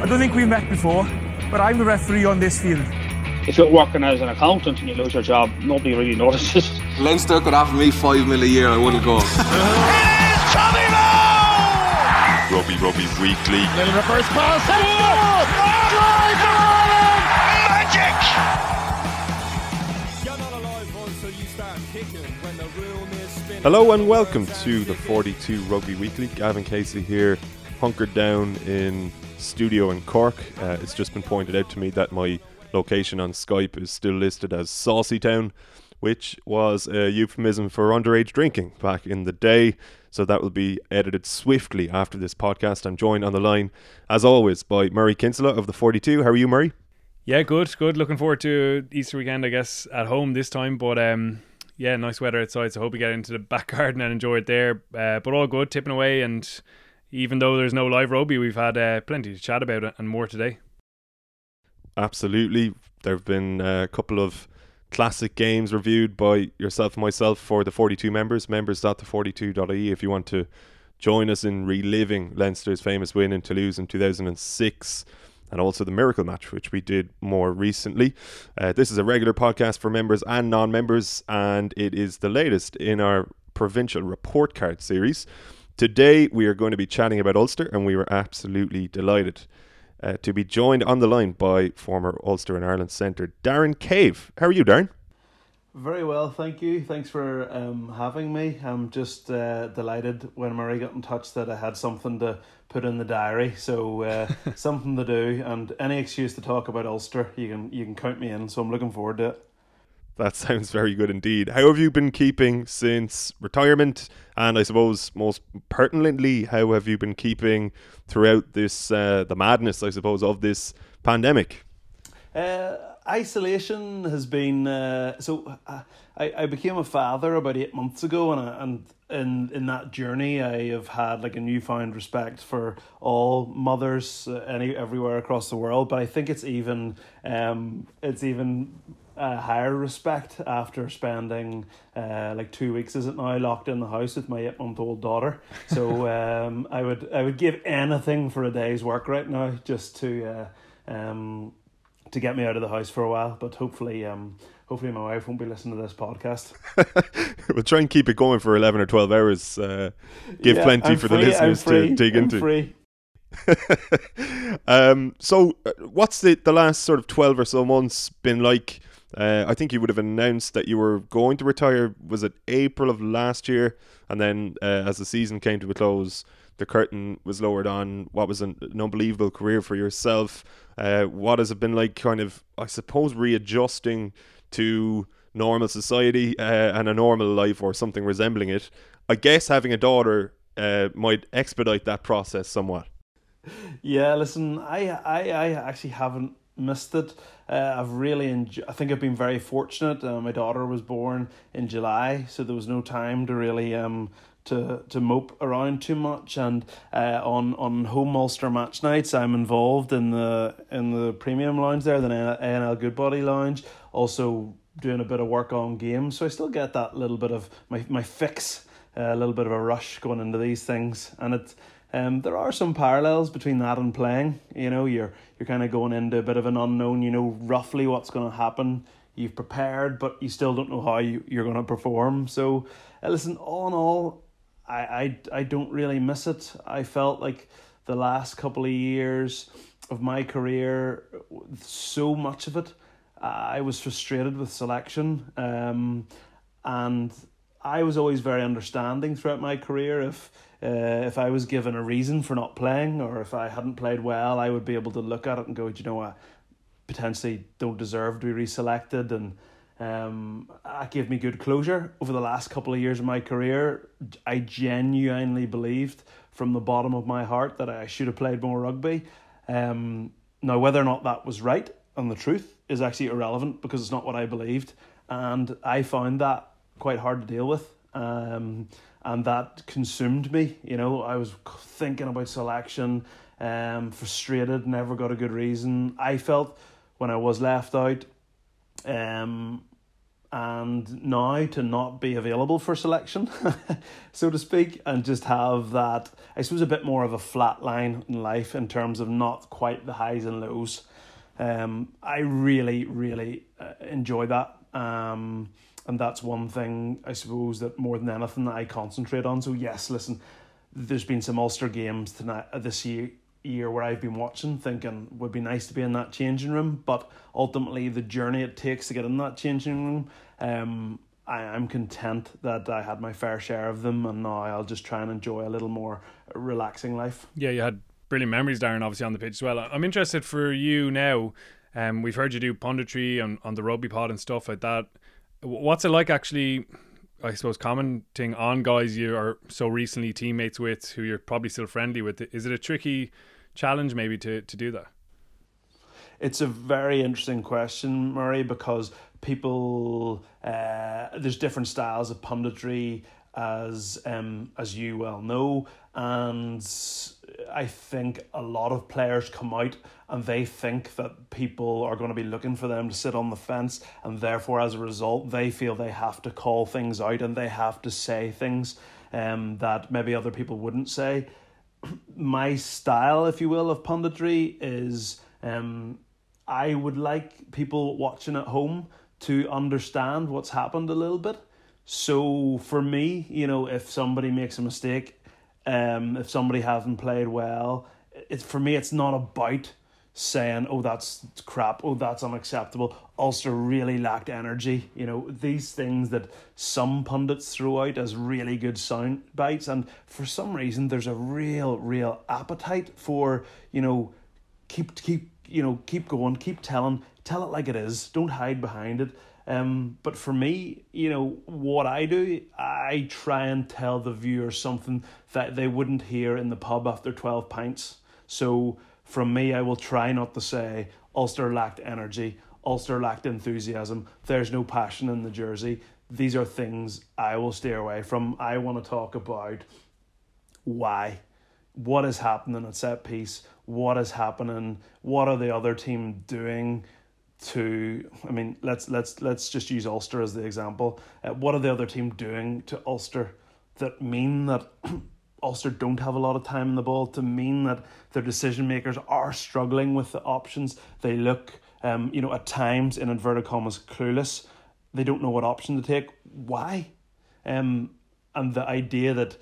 I don't think we've met before, but I'm the referee on this field. If you're working as an accountant and you lose your job, nobody really notices. Leinster could offer me five mil a year, I wouldn't go. Rugby Rugby Weekly. Little reverse pass. Hello and welcome to the 42 Rugby Weekly. Gavin Casey here, hunkered down in studio in Cork. Uh, it's just been pointed out to me that my location on Skype is still listed as Saucy Town, which was a euphemism for underage drinking back in the day. So that will be edited swiftly after this podcast. I'm joined on the line, as always, by Murray Kinsella of the 42. How are you, Murray? Yeah, good, good. Looking forward to Easter weekend, I guess, at home this time. But um, yeah, nice weather outside, so hope we get into the back garden and enjoy it there. Uh, but all good, tipping away, and even though there's no live rugby, we've had uh, plenty to chat about it and more today. Absolutely, there have been a couple of classic games reviewed by yourself and myself for the 42 members, members.the42.ie if you want to join us in reliving Leinster's famous win in Toulouse in 2006 and also the Miracle Match, which we did more recently. Uh, this is a regular podcast for members and non members, and it is the latest in our provincial report card series. Today, we are going to be chatting about Ulster, and we were absolutely delighted uh, to be joined on the line by former Ulster and Ireland centre Darren Cave. How are you, Darren? Very well, thank you. Thanks for um, having me. I'm just uh, delighted when Murray got in touch that I had something to put in the diary. So uh, something to do, and any excuse to talk about Ulster, you can you can count me in. So I'm looking forward to it. That sounds very good indeed. How have you been keeping since retirement? And I suppose most pertinently, how have you been keeping throughout this uh, the madness, I suppose, of this pandemic? Uh, isolation has been uh, so. Uh, I, I became a father about eight months ago, and I, and in in that journey, I have had like a newfound respect for all mothers uh, any everywhere across the world. But I think it's even um, it's even a higher respect after spending uh, like two weeks is it now locked in the house with my eight month old daughter. So um, I would I would give anything for a day's work right now just to uh, um to get me out of the house for a while. But hopefully um hopefully my wife won't be listening to this podcast. we'll try and keep it going for eleven or twelve hours. Uh, give yeah, plenty I'm for free, the listeners to dig I'm into. Free. um, so, uh, what's the the last sort of twelve or so months been like? Uh, I think you would have announced that you were going to retire. Was it April of last year? And then, uh, as the season came to a close, the curtain was lowered on what was an, an unbelievable career for yourself. Uh, what has it been like, kind of, I suppose, readjusting to normal society uh, and a normal life or something resembling it? I guess having a daughter uh, might expedite that process somewhat. Yeah, listen, I, I, I actually haven't missed it. Uh, I've really enjoyed. I think I've been very fortunate. Uh, my daughter was born in July, so there was no time to really um to to mope around too much. And uh, on on home Ulster match nights, I'm involved in the in the premium lounge there, the A&L Goodbody Lounge. Also doing a bit of work on games, so I still get that little bit of my my fix, uh, a little bit of a rush going into these things, and it um, there are some parallels between that and playing. You know, you're you're kind of going into a bit of an unknown. You know roughly what's going to happen. You've prepared, but you still don't know how you, you're going to perform. So, uh, listen, all in all, I, I I don't really miss it. I felt like the last couple of years of my career, so much of it, I was frustrated with selection. Um, and I was always very understanding throughout my career. If uh, if I was given a reason for not playing, or if I hadn't played well, I would be able to look at it and go, you know, I potentially don't deserve to be reselected, and um, that gave me good closure over the last couple of years of my career. I genuinely believed from the bottom of my heart that I should have played more rugby. Um, now, whether or not that was right and the truth is actually irrelevant because it's not what I believed, and I found that quite hard to deal with. Um, and that consumed me. You know, I was thinking about selection, um, frustrated, never got a good reason. I felt when I was left out, um, and now to not be available for selection, so to speak, and just have that, I suppose, a bit more of a flat line in life in terms of not quite the highs and lows. Um, I really, really uh, enjoy that. Um, and that's one thing, I suppose, that more than anything that I concentrate on. So, yes, listen, there's been some Ulster games tonight uh, this year year where I've been watching thinking would be nice to be in that changing room but ultimately the journey it takes to get in that changing room um I, I'm content that I had my fair share of them and now I'll just try and enjoy a little more relaxing life. Yeah, you had brilliant memories, Darren, obviously on the pitch as well. I'm interested for you now. Um, we've heard you do punditry on, on the rugby pod and stuff like that. What's it like actually I suppose commenting on guys you are so recently teammates with who you're probably still friendly with. Is it a tricky challenge maybe to, to do that? It's a very interesting question, Murray, because people uh, there's different styles of punditry as um, as you well know, and I think a lot of players come out and they think that people are going to be looking for them to sit on the fence, and therefore, as a result, they feel they have to call things out and they have to say things um, that maybe other people wouldn't say. My style, if you will, of punditry is um, I would like people watching at home to understand what's happened a little bit. So for me, you know, if somebody makes a mistake, um, if somebody hasn't played well, it's for me, it's not about saying, "Oh, that's crap," "Oh, that's unacceptable." Ulster really lacked energy. You know these things that some pundits throw out as really good sound bites, and for some reason, there's a real, real appetite for you know keep keep you know keep going, keep telling, tell it like it is. Don't hide behind it. Um, but for me, you know, what I do, I try and tell the viewer something that they wouldn't hear in the pub after 12 pints. So from me, I will try not to say Ulster lacked energy, Ulster lacked enthusiasm, there's no passion in the jersey. These are things I will steer away from. I want to talk about why, what is happening at set piece, what is happening, what are the other team doing to I mean let's let's let's just use Ulster as the example. Uh, what are the other team doing to Ulster that mean that Ulster don't have a lot of time in the ball to mean that their decision makers are struggling with the options. They look, um, you know, at times in inverted commas clueless. They don't know what option to take. Why? Um, and the idea that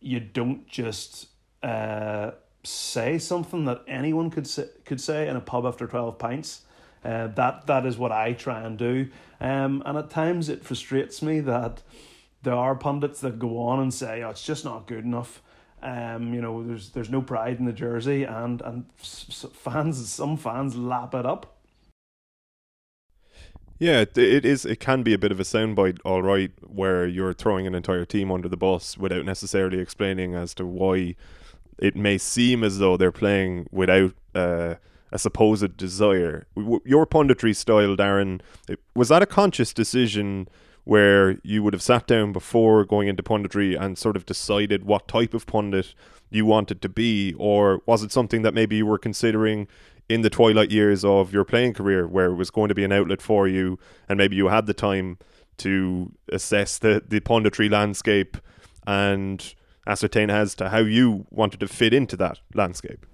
you don't just uh, say something that anyone could say, could say in a pub after twelve pints. Uh, that that is what I try and do. Um, and at times it frustrates me that there are pundits that go on and say, "Oh, it's just not good enough." Um, you know, there's there's no pride in the jersey, and and fans, some fans lap it up. Yeah, it is. It can be a bit of a soundbite, all right, where you're throwing an entire team under the bus without necessarily explaining as to why it may seem as though they're playing without uh, a supposed desire. Your punditry style, Darren, was that a conscious decision? where you would have sat down before going into punditry and sort of decided what type of pundit you wanted to be, or was it something that maybe you were considering in the twilight years of your playing career where it was going to be an outlet for you and maybe you had the time to assess the, the punditry landscape and ascertain as to how you wanted to fit into that landscape?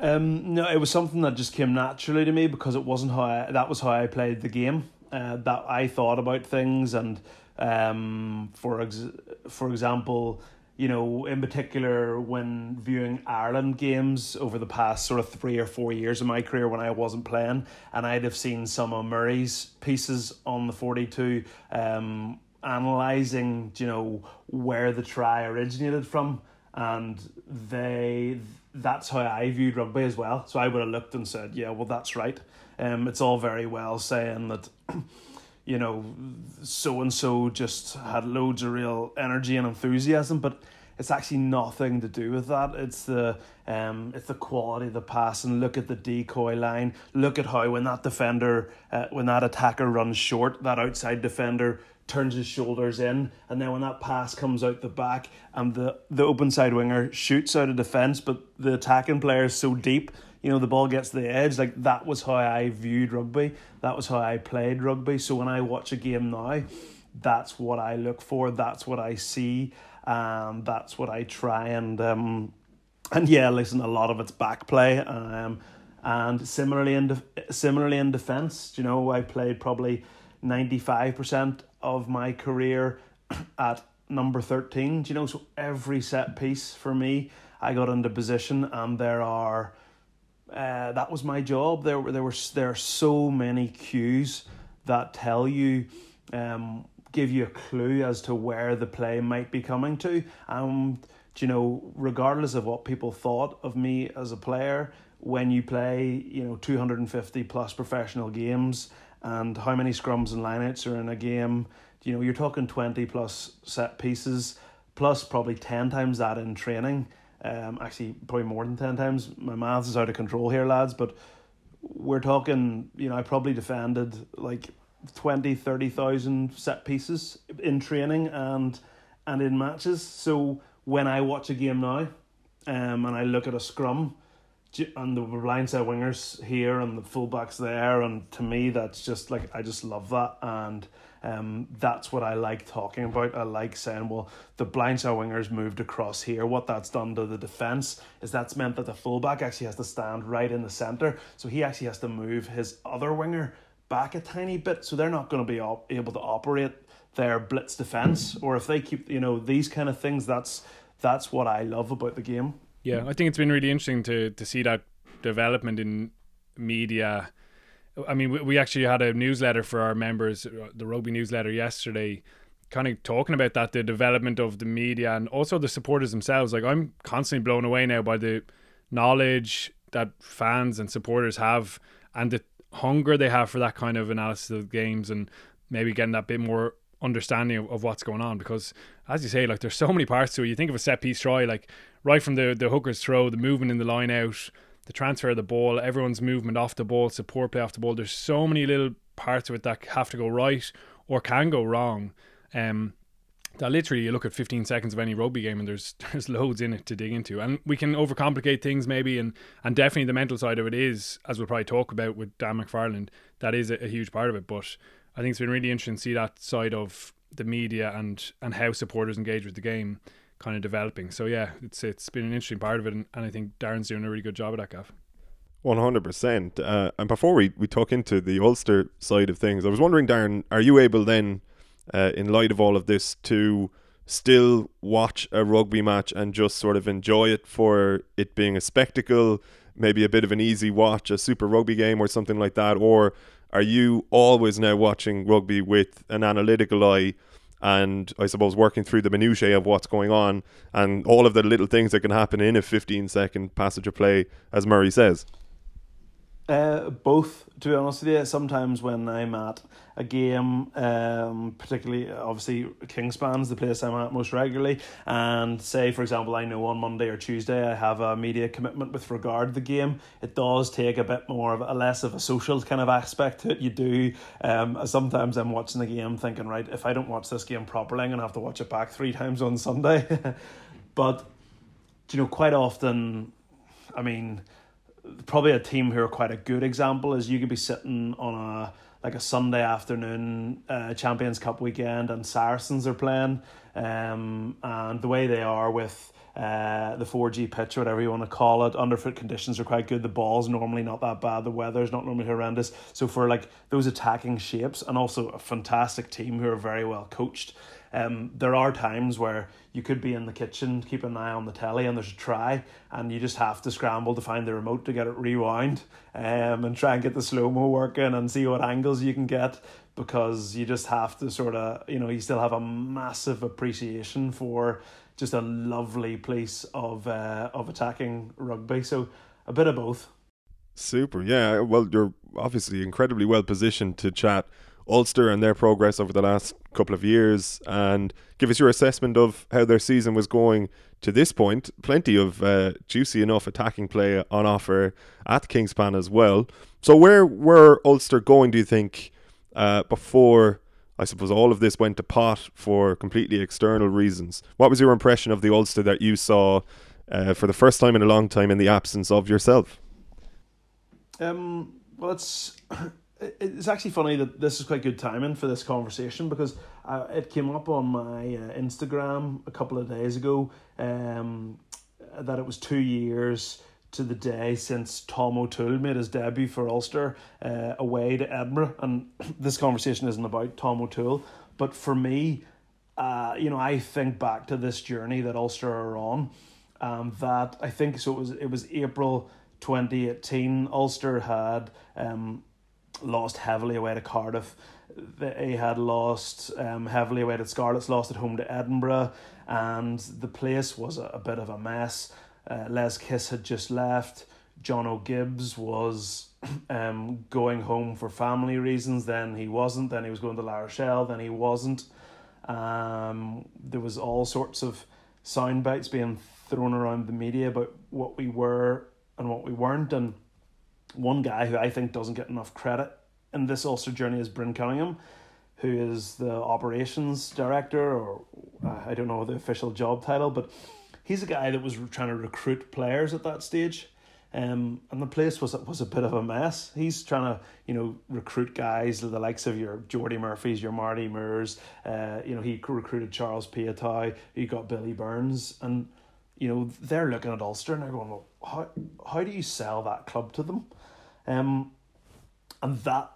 Um, no, it was something that just came naturally to me because it wasn't how I, that was how I played the game uh, that I thought about things, and um, for ex- for example, you know, in particular when viewing Ireland games over the past sort of three or four years of my career when I wasn't playing, and I'd have seen some of Murray's pieces on the forty two. Um, analyzing you know where the try originated from and they that's how I viewed rugby as well. So I would have looked and said, yeah, well that's right. Um, it's all very well saying that, you know, so and so just had loads of real energy and enthusiasm, but it's actually nothing to do with that. It's the um, it's the quality of the pass, and look at the decoy line. Look at how when that defender, uh, when that attacker runs short, that outside defender turns his shoulders in, and then when that pass comes out the back, and the the open side winger shoots out of defence, but the attacking player is so deep you know the ball gets to the edge. Like that was how I viewed rugby. That was how I played rugby. So when I watch a game now, that's what I look for. That's what I see. Um, that's what I try and um, and yeah, listen, a lot of it's back play. Um, and similarly in de- similarly in defense, you know, I played probably ninety five percent of my career at number thirteen. Do You know, so every set piece for me, I got into position, and there are. Uh, that was my job. There were there were there are so many cues that tell you, um, give you a clue as to where the play might be coming to. Do you know, regardless of what people thought of me as a player, when you play, you know, 250 plus professional games and how many scrums and lineouts are in a game, you know, you're talking 20 plus set pieces, plus probably 10 times that in training. Um, actually, probably more than 10 times. My maths is out of control here, lads, but we're talking, you know, I probably defended like 20, 30,000 set pieces in training and and in matches. So when I watch a game now, um, and I look at a scrum, and the blindside wingers here and the fullbacks there, and to me that's just like I just love that, and um, that's what I like talking about. I like saying, well, the blindside wingers moved across here. What that's done to the defense is that's meant that the fullback actually has to stand right in the center, so he actually has to move his other winger back a tiny bit, so they're not going to be op- able to operate their blitz defense, or if they keep, you know, these kind of things, that's that's what I love about the game. Yeah, I think it's been really interesting to to see that development in media. I mean, we, we actually had a newsletter for our members, uh, the rugby newsletter yesterday, kind of talking about that the development of the media and also the supporters themselves. Like I'm constantly blown away now by the knowledge that fans and supporters have and the hunger they have for that kind of analysis of games and maybe getting that bit more understanding of, of what's going on because as you say like there's so many parts to it. You think of a set piece try like right from the the hooker's throw the movement in the line out the transfer of the ball everyone's movement off the ball support play off the ball. There's so many little parts of it that have to go right or can go wrong. Um that literally you look at 15 seconds of any rugby game and there's there's loads in it to dig into. And we can overcomplicate things maybe and and definitely the mental side of it is as we'll probably talk about with Dan McFarland that is a, a huge part of it. But I think it's been really interesting to see that side of the media and and how supporters engage with the game kind of developing. So yeah, it's it's been an interesting part of it, and, and I think Darren's doing a really good job of that, Gav. One hundred percent. Uh, and before we we talk into the Ulster side of things, I was wondering, Darren, are you able then, uh, in light of all of this, to still watch a rugby match and just sort of enjoy it for it being a spectacle, maybe a bit of an easy watch, a super rugby game or something like that, or are you always now watching rugby with an analytical eye and I suppose working through the minutiae of what's going on and all of the little things that can happen in a 15 second passage of play, as Murray says? Uh, both, to be honest with you. Sometimes when I'm at a game, um, particularly obviously Kingspan's the place I'm at most regularly, and say for example I know on Monday or Tuesday I have a media commitment with regard to the game. It does take a bit more of a less of a social kind of aspect to it. You do. Um, sometimes I'm watching the game thinking, right, if I don't watch this game properly, I'm gonna have to watch it back three times on Sunday. but you know, quite often, I mean probably a team who are quite a good example is you could be sitting on a like a Sunday afternoon uh, Champions Cup weekend and Saracens are playing. Um, and the way they are with uh, the 4G pitch or whatever you want to call it underfoot conditions are quite good. The ball's normally not that bad. The weather's not normally horrendous. So for like those attacking shapes and also a fantastic team who are very well coached um, there are times where you could be in the kitchen, keep an eye on the telly, and there's a try, and you just have to scramble to find the remote to get it rewound, um, and try and get the slow mo working and see what angles you can get because you just have to sort of, you know, you still have a massive appreciation for just a lovely place of uh, of attacking rugby. So a bit of both. Super, yeah. Well, you're obviously incredibly well positioned to chat Ulster and their progress over the last couple of years and give us your assessment of how their season was going to this point. Plenty of uh, juicy enough attacking play on offer at Kingspan as well. So where were Ulster going, do you think, uh, before I suppose all of this went to pot for completely external reasons? What was your impression of the Ulster that you saw uh, for the first time in a long time in the absence of yourself? Um, well, it's it's actually funny that this is quite good timing for this conversation because uh, it came up on my uh, Instagram a couple of days ago um, that it was two years to the day since Tom O'Toole made his debut for Ulster uh, away to Edinburgh. And this conversation isn't about Tom O'Toole, but for me, uh, you know, I think back to this journey that Ulster are on. Um, that I think so. It was it was April twenty eighteen. Ulster had um, lost heavily away to Cardiff. They had lost um, heavily away to Scarlets, lost at home to Edinburgh, and the place was a, a bit of a mess. Uh, Les Kiss had just left. Jono Gibbes was um, going home for family reasons. Then he wasn't. Then he was going to La Rochelle. Then he wasn't. Um, there was all sorts of sound bites being thrown around the media about what we were and what we weren't. And one guy who I think doesn't get enough credit in this Ulster journey is Bryn Cunningham, who is the operations director, or uh, I don't know the official job title, but he's a guy that was trying to recruit players at that stage. Um, and the place was was a bit of a mess. He's trying to, you know, recruit guys the likes of your Jordi Murphys, your Marty Moores. Uh, you know, he recruited Charles Piutau. He got Billy Burns, and you know they're looking at Ulster and they're going, well, how how do you sell that club to them? Um, and that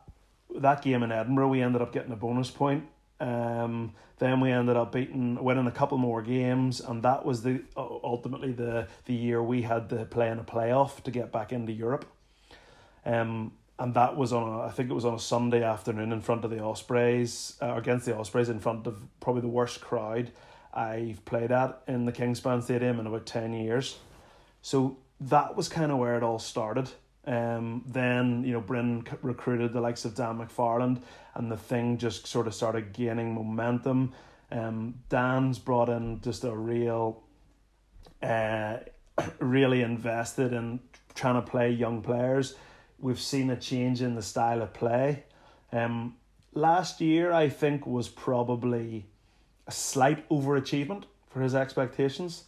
that game in Edinburgh, we ended up getting a bonus point. Um, then we ended up beating, winning a couple more games, and that was the ultimately the the year we had to play in a playoff to get back into Europe. Um, and that was on a, I think it was on a Sunday afternoon in front of the Ospreys, uh, against the Ospreys, in front of probably the worst crowd I've played at in the Kingspan Stadium in about ten years. So that was kind of where it all started. Um, then you know Bryn recruited the likes of Dan McFarland, and the thing just sort of started gaining momentum. Um, Dan's brought in just a real, uh, really invested in trying to play young players. We've seen a change in the style of play. Um, last year I think was probably a slight overachievement for his expectations.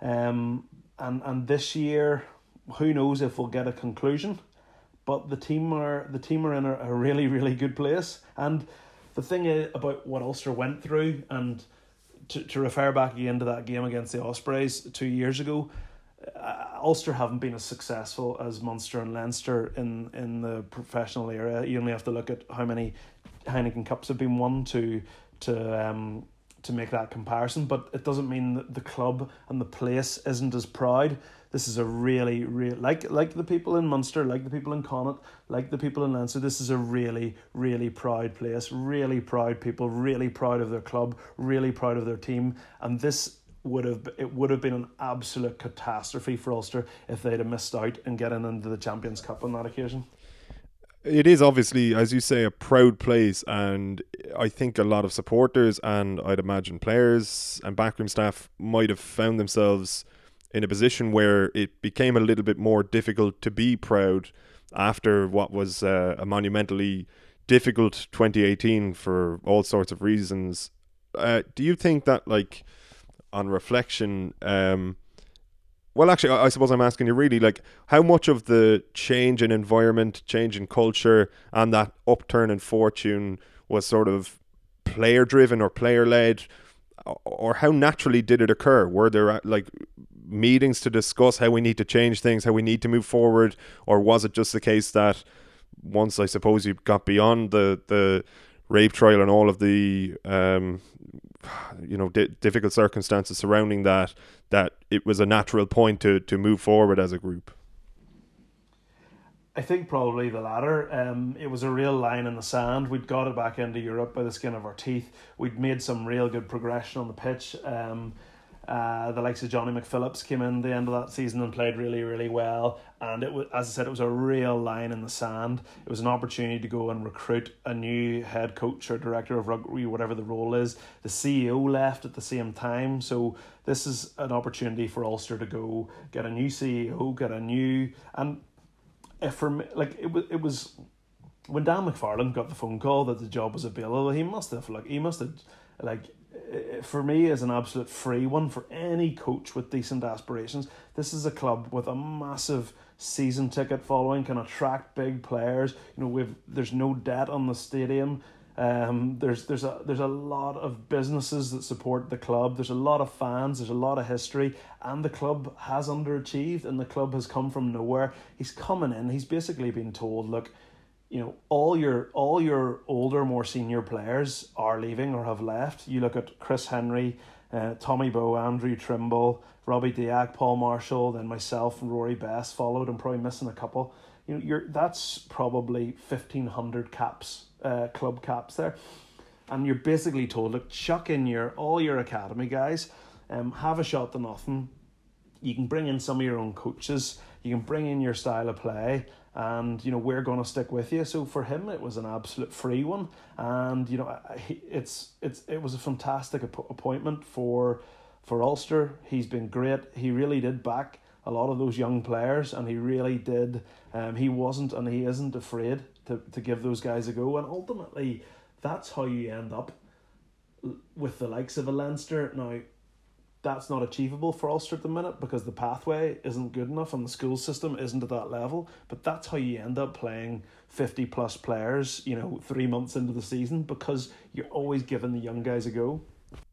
Um, and and this year who knows if we'll get a conclusion. But the team are the team are in a, a really really good place, and the thing about what Ulster went through, and to to refer back again to that game against the Ospreys two years ago, uh, Ulster haven't been as successful as Munster and Leinster in in the professional era. You only have to look at how many Heineken Cups have been won to to um to make that comparison. But it doesn't mean that the club and the place isn't as proud. This is a really, real like like the people in Munster, like the people in Connacht, like the people in Leinster. This is a really, really proud place. Really proud people. Really proud of their club. Really proud of their team. And this would have it would have been an absolute catastrophe for Ulster if they'd have missed out and getting into the Champions Cup on that occasion. It is obviously, as you say, a proud place, and I think a lot of supporters and I'd imagine players and backroom staff might have found themselves in a position where it became a little bit more difficult to be proud after what was uh, a monumentally difficult 2018 for all sorts of reasons. Uh, do you think that, like, on reflection, um, well, actually, I, I suppose I'm asking you really, like, how much of the change in environment, change in culture, and that upturn in fortune was sort of player driven or player led? Or how naturally did it occur? Were there like meetings to discuss how we need to change things, how we need to move forward, or was it just the case that once I suppose you got beyond the the rape trial and all of the um, you know di- difficult circumstances surrounding that, that it was a natural point to to move forward as a group. I think probably the latter. Um, it was a real line in the sand. We'd got it back into Europe by the skin of our teeth. We'd made some real good progression on the pitch. Um, uh, the likes of Johnny McPhillips came in the end of that season and played really, really well. And it was, as I said, it was a real line in the sand. It was an opportunity to go and recruit a new head coach or director of rugby, whatever the role is. The CEO left at the same time, so this is an opportunity for Ulster to go get a new CEO, get a new and if for me, like it was, it was when Dan McFarland got the phone call that the job was available, he must have like he must have like for me is an absolute free one for any coach with decent aspirations. This is a club with a massive season ticket following, can attract big players. You know, we've there's no debt on the stadium. Um, there's there's a there's a lot of businesses that support the club. There's a lot of fans. There's a lot of history, and the club has underachieved, and the club has come from nowhere. He's coming in. He's basically been told, look, you know, all your all your older, more senior players are leaving or have left. You look at Chris Henry, uh, Tommy Bowe, Andrew Trimble, Robbie Diack, Paul Marshall, then myself and Rory Best followed. I'm probably missing a couple. You know, you're that's probably fifteen hundred caps uh, club caps there. And you're basically told, look, chuck in your all your academy guys, um, have a shot to nothing. You can bring in some of your own coaches. You can bring in your style of play, and you know we're going to stick with you. So for him, it was an absolute free one, and you know it's it's it was a fantastic appointment for for Ulster. He's been great. He really did back a lot of those young players, and he really did. Um, he wasn't and he isn't afraid to, to give those guys a go. And ultimately, that's how you end up with the likes of a Leinster. Now, that's not achievable for Ulster at the minute because the pathway isn't good enough and the school system isn't at that level. But that's how you end up playing 50 plus players, you know, three months into the season because you're always giving the young guys a go.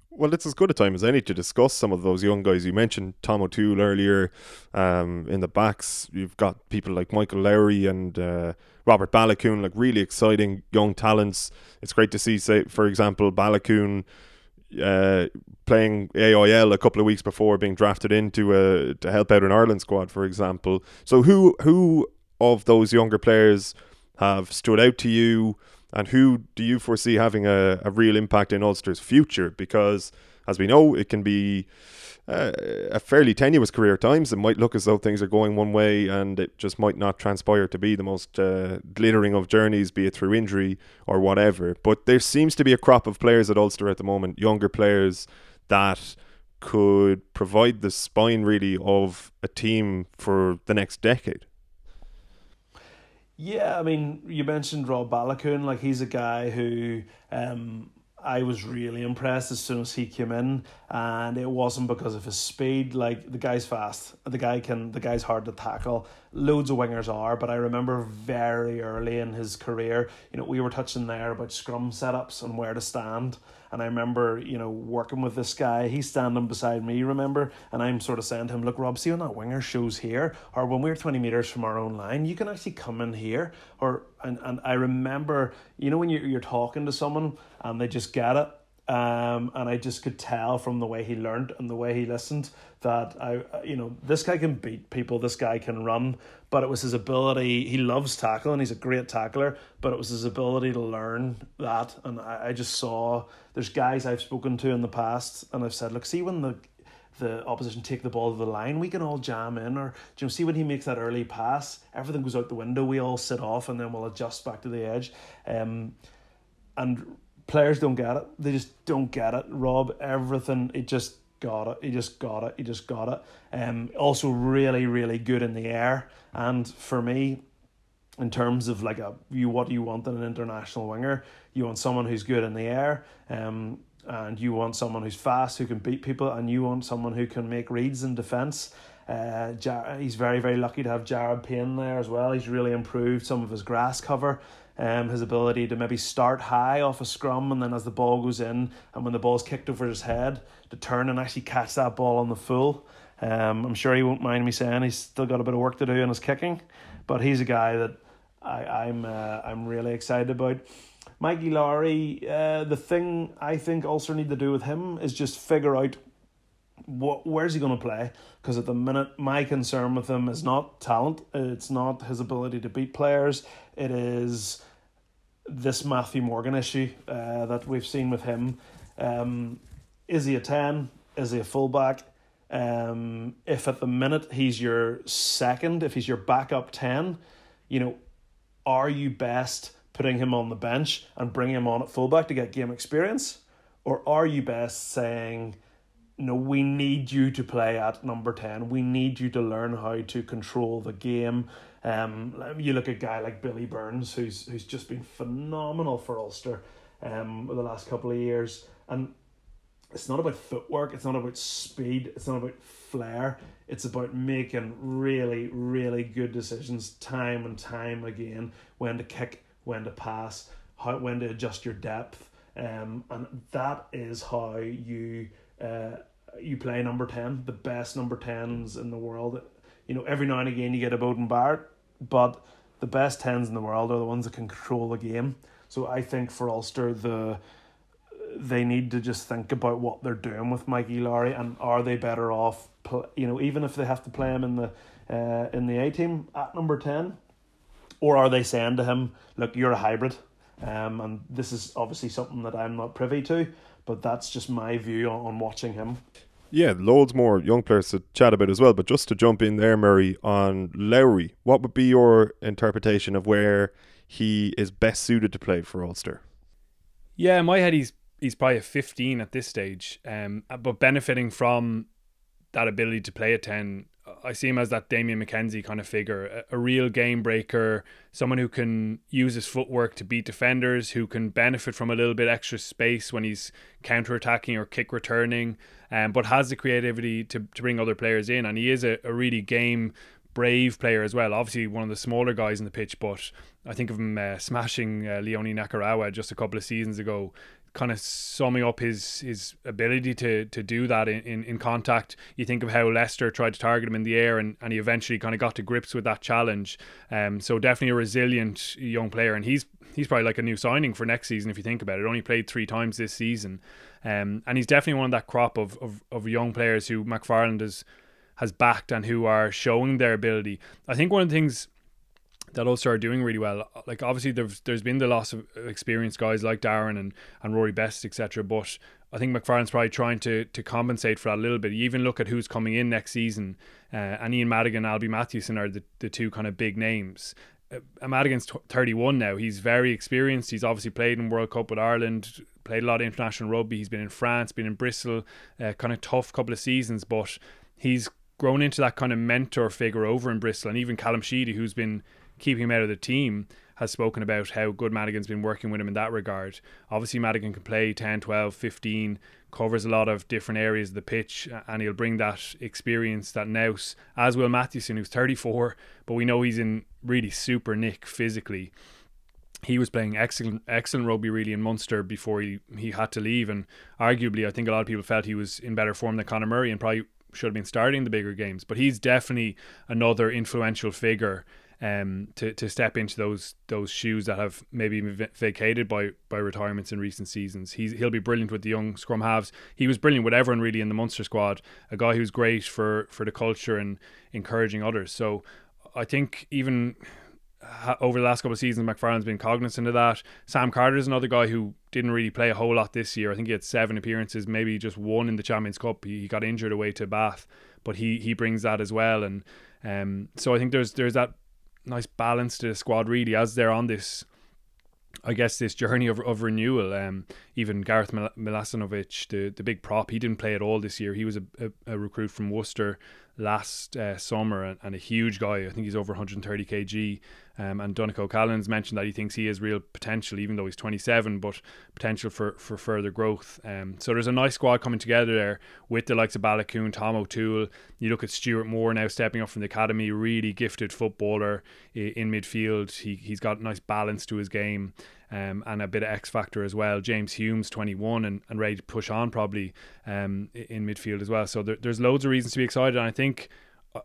Well, it's as good a time as any to discuss some of those young guys. You mentioned Tom O'Toole earlier. Um, in the backs, you've got people like Michael Lowry and uh, Robert Baloucoune, like really exciting young talents. It's great to see, say, for example, Baloucoune uh, playing AIL a couple of weeks before being drafted into a to help out an Ireland squad, for example. So, who who of those younger players have stood out to you? And who do you foresee having a, a real impact in Ulster's future? Because, as we know, it can be uh, a fairly tenuous career at times. It might look as though things are going one way and it just might not transpire to be the most uh, glittering of journeys, be it through injury or whatever. But there seems to be a crop of players at Ulster at the moment, younger players that could provide the spine really of a team for the next decade. Yeah, I mean, you mentioned Rob Baloucoune, like he's a guy who um, I was really impressed as soon as he came in, and it wasn't because of his speed. Like the guy's fast, the guy can, the guy's hard to tackle. Loads of wingers are, but I remember very early in his career, you know, we were touching there about scrum setups and where to stand, and I remember, you know, working with this guy. He's standing beside me, remember? And I'm sort of saying to him, Look, Rob, see when that winger shows here, or when we're 20 metres from our own line, you can actually come in here. Or and, and I remember, you know, when you're, you're talking to someone and they just get it um, and I just could tell from the way he learned and the way he listened that I, you know, this guy can beat people, this guy can run, but it was his ability. He loves tackling, he's a great tackler, but it was his ability to learn that. And I, I just saw there's guys I've spoken to in the past, and I've said, look, see when the the opposition take the ball to the line, we can all jam in. Or do you know, see when he makes that early pass, everything goes out the window. We all sit off, and then we'll adjust back to the edge. Um, and players don't get it. They just don't get it. Rob, everything, he just got it. He just got it. He just got it. Um, also really, really good in the air. And for me, in terms of like a you, what do you want in an international winger? You want someone who's good in the air. Um, and you want someone who's fast, who can beat people, and you want someone who can make reads in defence. Uh, he's very, very lucky to have Jared Payne there as well. He's really improved some of his grass cover um, his ability to maybe start high off a scrum and then as the ball goes in and when the ball's kicked over his head to turn and actually catch that ball on the full. Um, I'm sure he won't mind me saying he's still got a bit of work to do in his kicking, but he's a guy that I, I'm uh, I'm really excited about. Mikey Lowry, uh, the thing I think Ulster need to do with him is just figure out what where's he going to play because at the minute my concern with him is not talent it's not his ability to beat players it is this Matthew Morgan issue uh, that we've seen with him. Um, is he a 10? Is he a fullback? Um, if at the minute he's your second, if he's your backup 10, you know, are you best putting him on the bench and bringing him on at fullback to get game experience? Or are you best saying, no, we need you to play at number 10. We need you to learn how to control the game. Um, you look at a guy like Billy Burns, who's who's just been phenomenal for Ulster um, the last couple of years. And it's not about footwork, it's not about speed, it's not about flair. It's about making really, really good decisions time and time again. When to kick, when to pass, how when to adjust your depth, um, and that is how you uh, you play number ten, the best number tens in the world. You know, every now and again you get a Beauden Barrett, but the best tens in the world are the ones that can control the game. So I think for Ulster the they need to just think about what they're doing with Mikey Lowry and are they better off, you know, even if they have to play him in the uh, in the A team at number ten, or are they saying to him, "Look, you're a hybrid," um, and this is obviously something that I'm not privy to, but that's just my view on, on watching him. Yeah, loads more young players to chat about as well. But just to jump in there, Murray, on Lowry, what would be your interpretation of where he is best suited to play for Ulster? Yeah, in my head, he's he's probably a 15 at this stage, um, but benefiting from that ability to play a 10. I see him as that Damian McKenzie kind of figure, a, a, real game breaker, someone who can use his footwork to beat defenders, who can benefit from a little bit extra space when he's counter attacking or kick returning, um, but has the creativity to, to bring other players in. And he is a, a really game brave player as well. Obviously, one of the smaller guys in the pitch, but I think of him uh, smashing uh, Leone Nakarawa just a couple of seasons ago kind of summing up his his ability to to do that in, in, in, contact. You think of how Leicester tried to target him in the air and, and he eventually kind of got to grips with that challenge. Um, so definitely a resilient young player, and he's he's probably like a new signing for next season if you think about it. Only played three times this season, um, and he's definitely one of that crop of, of, of young players who McFarland has has backed and who are showing their ability. I think one of the things that Ulster are doing really well. Like obviously there's there's been the loss of experienced guys like Darren and, and Rory Best etc. But I think McFarland's probably trying to to compensate for that a little bit. You even look at who's coming in next season. Uh, and Ian Madigan, and Alby Mathewson are the, the two kind of big names. Uh, Madigan's t- 31 now. He's very experienced. He's obviously played in World Cup with Ireland, played a lot of international rugby. He's been in France, been in Bristol, uh, kind of tough couple of seasons, but he's grown into that kind of mentor figure over in Bristol. And even Callum Sheedy, who's been keeping him out of the team, has spoken about how good Madigan's been working with him in that regard. Obviously, Madigan can play 10, 12, 15, covers a lot of different areas of the pitch, and he'll bring that experience, that nous, as will Mathewson, who's 34, but we know he's in really super nick physically. He was playing excellent, excellent rugby really in Munster before he, he had to leave, and arguably, I think a lot of people felt he was in better form than Conor Murray and probably should have been starting the bigger games. But he's definitely another influential figure um, to, to step into those those shoes that have maybe been vacated by by retirements in recent seasons. He's he'll be brilliant with the young scrum halves. He was brilliant with everyone really in the Munster squad. A guy who's great for for the culture and encouraging others. So I think even over the last couple of seasons, McFarland's been cognizant of that. Sam Carter is another guy who didn't really play a whole lot this year. I think he had seven appearances, maybe just one in the Champions Cup. He, he got injured away to Bath, but he he brings that as well. And um, so I think there's there's that nice balance to the squad really as they're on this I guess this journey of, of renewal. Um, even Gareth Mil- Milasinovich, the, the big prop, he didn't play at all this year. He was a, a, a recruit from Worcester last uh, summer and, and, a huge guy. I think he's over 130 kg. Um, and Donncha O'Callaghan's mentioned that he thinks he has real potential, even though he's 27, but potential for, for further growth. Um, so there's a nice squad coming together there with the likes of Baloucoune, Tom O'Toole. You look at Stuart Moore now stepping up from the academy, really gifted footballer in midfield. He, he's got nice balance to his game. Um, and a bit of X factor as well. James Humes, 21, and, and ready to push on probably um, in midfield as well. So there, there's loads of reasons to be excited. And I think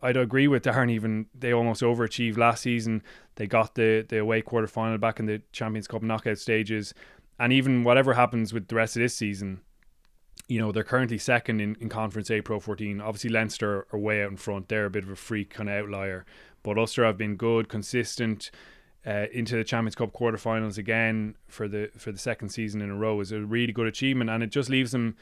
I'd agree with Darren. Even they almost overachieved last season. They got the the away quarter final back in the Champions Cup knockout stages, and even whatever happens with the rest of this season, you know they're currently second in, in Conference A Pro 14. Obviously Leinster are way out in front. They're a bit of a freak kind of outlier, but Ulster have been good, consistent. Uh, into the Champions Cup quarterfinals again for the for the second season in a row is a really good achievement, and it just leaves them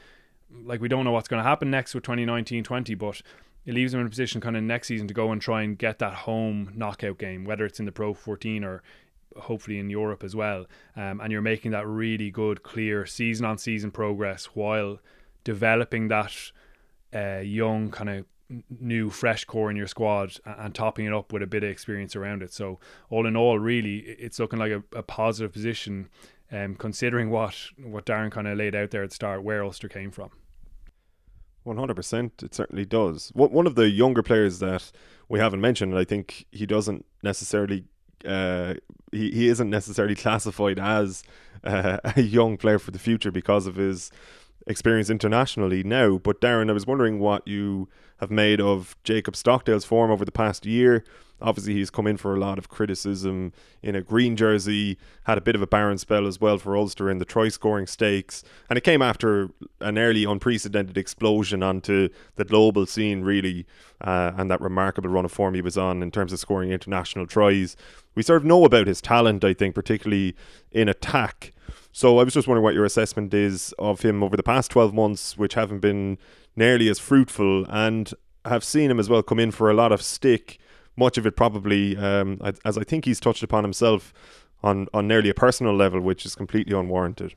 like we don't know what's going to happen next with 2019-20, but it leaves them in a position kind of next season to go and try and get that home knockout game, whether it's in the Pro 14 or hopefully in Europe as well. Um, and you're making that really good, clear season on season progress while developing that uh, young kind of new fresh core in your squad and, topping it up with a bit of experience around it. So all in all, really, it's looking like a, a positive position, um, considering what what Darren kind of laid out there at the start, where Ulster came from. One hundred percent, it certainly does. One of the younger players that we haven't mentioned, I think he doesn't necessarily, uh, he he isn't necessarily classified as uh, a young player for the future because of his experience internationally now. But Darren, I was wondering what you have made of Jacob Stockdale's form over the past year. Obviously, he's come in for a lot of criticism in a green jersey, had a bit of a barren spell as well for Ulster in the try scoring stakes. And it came after an early unprecedented explosion onto the global scene, really, uh, and that remarkable run of form he was on in terms of scoring international tries. We sort of know about his talent, I think, particularly in attack. So I was just wondering what your assessment is of him over the past 12 months, which haven't been nearly as fruitful, and have seen him as well come in for a lot of stick much of it probably, um, as I think he's touched upon himself, on on nearly a personal level, which is completely unwarranted.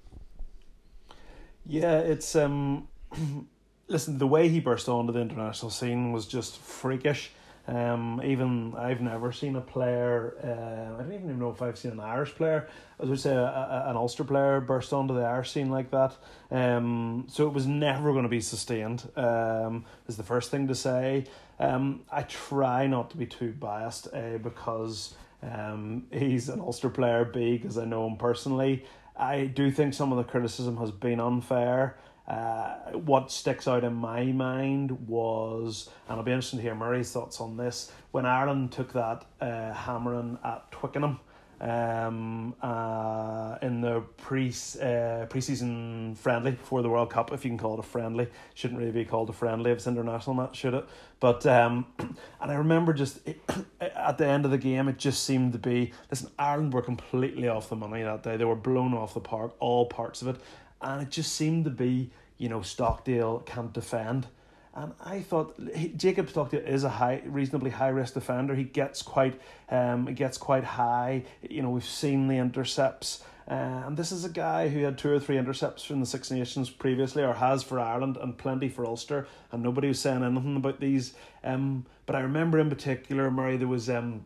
Yeah, it's um, listen. The way he burst onto the international scene was just freakish. Um, even I've never seen a player. Uh, I don't even know if I've seen an Irish player. As I say, a, a, an Ulster player burst onto the Irish scene like that. Um, so it was never going to be sustained. Um, is the first thing to say. Um, I try not to be too biased, A, because um, he's an Ulster player, B, because I know him personally. I do think some of the criticism has been unfair. Uh, what sticks out in my mind was, and I'll be interested to hear Murray's thoughts on this, when Ireland took that uh, hammering at Twickenham um, uh, in the pre uh, preseason friendly for the World Cup, if you can call it a friendly. Shouldn't really be called a friendly if it's international match, should it? But um, and I remember just it, at the end of the game, it just seemed to be listen. Ireland were completely off the money that day. They were blown off the park, all parts of it, and it just seemed to be you know Stockdale can't defend. And I thought he, Jacob Stockdale is a high, reasonably high risk defender. He gets quite, um, he gets quite high. You know, we've seen the intercepts. Uh, and this is a guy who had two or three intercepts from the Six Nations previously, or has for Ireland, and plenty for Ulster, and nobody was saying anything about these. Um, but I remember in particular, Murray, there was um,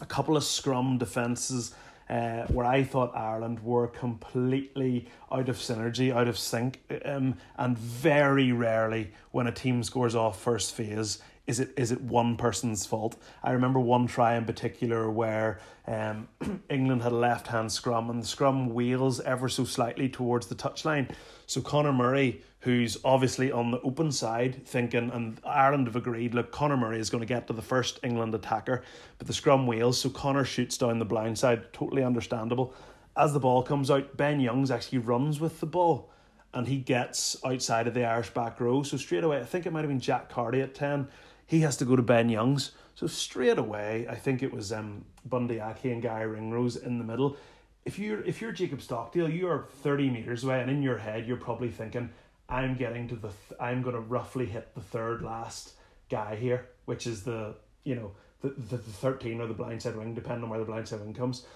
a couple of scrum defences uh, where I thought Ireland were completely out of synergy, out of sync, um, and very rarely when a team scores off first phase is it is it one person's fault? I remember one try in particular where um, England had a left hand scrum and the scrum wheels ever so slightly towards the touchline. So Conor Murray, who's obviously on the open side, thinking, and Ireland have agreed, look, Conor Murray is going to get to the first England attacker, but the scrum wheels, so Conor shoots down the blind side, totally understandable. As the ball comes out, Ben Youngs actually runs with the ball and he gets outside of the Irish back row. So straight away, I think it might have been Jack Carty at 10. He has to go to Ben Youngs. So straight away, I think it was um, Bundee Aki and Guy Ringrose in the middle if you're if you're Jacob Stockdale, you are thirty meters away, and in your head you're probably thinking, "I'm getting to the, th- I'm going to roughly hit the third last guy here, which is the you know the, the, the thirteen or the blindside wing, depending on where the blindside wing comes."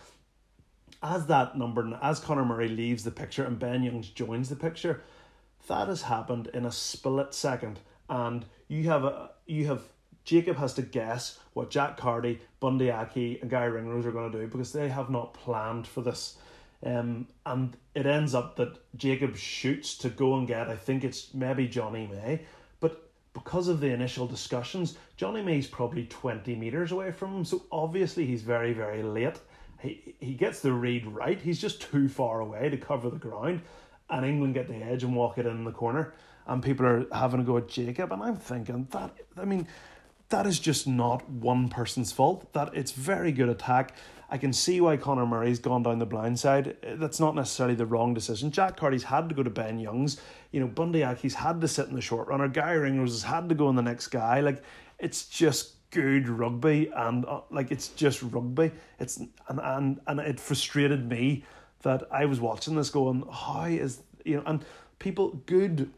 As that number, as Conor Murray leaves the picture and Ben Youngs joins the picture, that has happened in a split second, and you have a you have Jacob has to guess what Jack Carty, Bundee Aki, and Garry Ringrose are going to do because they have not planned for this. Um, and it ends up that Jacob shoots to go and get, I think it's maybe Jonny May, but because of the initial discussions, Jonny May's probably 20 metres away from him, so obviously he's very, very late. He, he gets the read right, he's just too far away to cover the ground, and England get the edge and walk it in the corner, and people are having a go at Jacob, and I'm thinking that, I mean, that is just not one person's fault. That it's very good attack. I can see why Conor Murray's gone down the blind side. That's not necessarily the wrong decision. Jack Carty's had to go to Ben Youngs. You know, Bundee Aki's had to sit in the short runner. Guy Ringrose has had to go in the next guy. Like, it's just good rugby and uh, like it's just rugby. It's and and and it frustrated me that I was watching this going, how is you know, and people good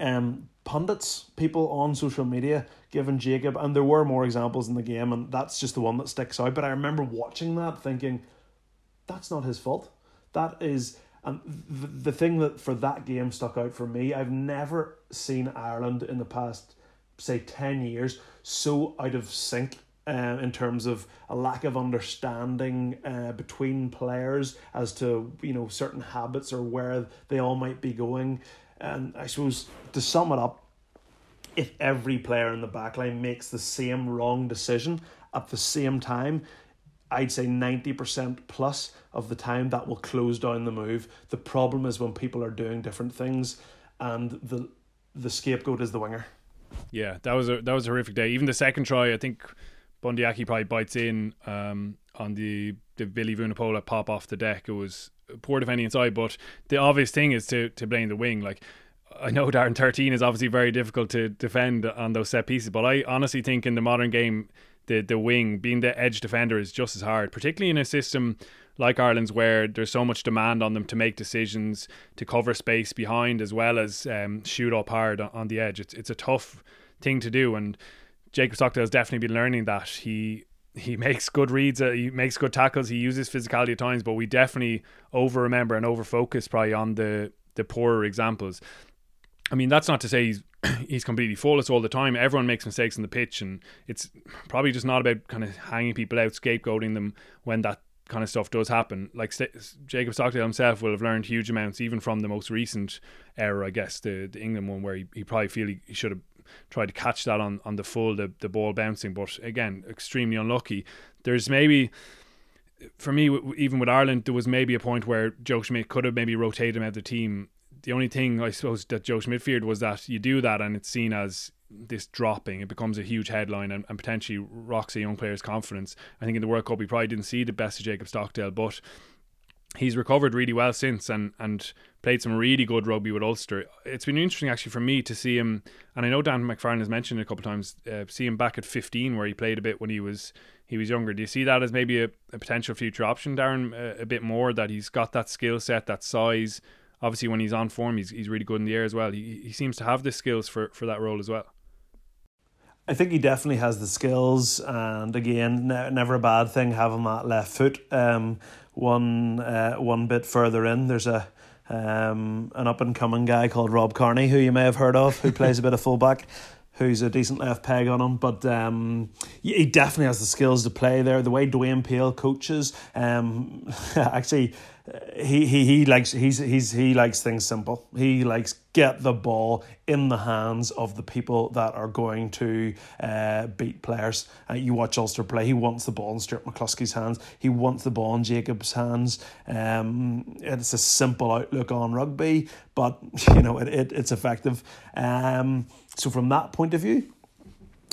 um pundits, people on social media giving Jacob, and there were more examples in the game, and that's just the one that sticks out. But I remember watching that thinking, that's not his fault. That is, and the, the thing that for that game stuck out for me, I've never seen Ireland in the past, say, 10 years so out of sync uh, in terms of a lack of understanding uh, between players as to you know certain habits or where they all might be going. And I suppose to sum it up, if every player in the backline makes the same wrong decision at the same time, I'd say 90% plus of the time that will close down the move. The problem is when people are doing different things and the the scapegoat is the winger. Yeah, that was a that was a horrific day. Even the second try, I think Bundee Aki probably bites in um, on the the Billy Vunipola pop off the deck. It was poor defending inside, but the obvious thing is to to blame the wing. Like I know Darren thirteen is obviously very difficult to defend on those set pieces, but I honestly think in the modern game the the wing being the edge defender is just as hard, particularly in a system like Ireland's where there's so much demand on them to make decisions, to cover space behind as well as um, shoot up hard on the edge. It's it's a tough thing to do, and Jacob Stockdale has definitely been learning that. He he makes good reads, uh, he makes good tackles, he uses physicality at times, but we definitely over remember and over focus probably on the the poorer examples. I mean, that's not to say he's he's completely flawless all the time. Everyone makes mistakes in the pitch, and it's probably just not about kind of hanging people out, scapegoating them when that kind of stuff does happen. Like St- Jacob Stockdale himself will have learned huge amounts, even from the most recent era, I guess, the, the England one, where he, he probably feel he, he should have tried to catch that on, on the full, the, the ball bouncing. But again, extremely unlucky. There's maybe for me, even with Ireland, there was maybe a point where Joe Schmidt could have maybe rotated him out of the team. The only thing I suppose that Joe Schmidt feared was that you do that and it's seen as this dropping. It becomes a huge headline and, and potentially rocks a young player's confidence. I think in the World Cup, we probably didn't see the best of Jacob Stockdale, but he's recovered really well since and and played some really good rugby with Ulster. It's been interesting actually for me to see him, and I know Dan McFarland has mentioned it a couple of times. Uh, see him back at 15, where he played a bit when he was he was younger. Do you see that as maybe a, a potential future option, Darren? A, a, bit more that he's got that skill set, that size. Obviously, when he's on form, he's he's really good in the air as well. He he seems to have the skills for for that role as well. I think he definitely has the skills, and again, ne- never a bad thing having that left foot. Um, one uh, one bit further in, there's a um, an up and coming guy called Rob Kearney, who you may have heard of, who plays a bit of fullback, who's a decent left peg on him. But um, he definitely has the skills to play there. The way Dwayne Peel coaches, um, actually, he, he he likes he's he's he likes things simple. He likes get the ball in the hands of the people that are going to uh, beat players. Uh, you watch Ulster play. He wants the ball in Stuart McCloskey's hands. He wants the ball in Jacob's hands. Um, it's a simple outlook on rugby, but you know it, it it's effective. Um, so from that point of view.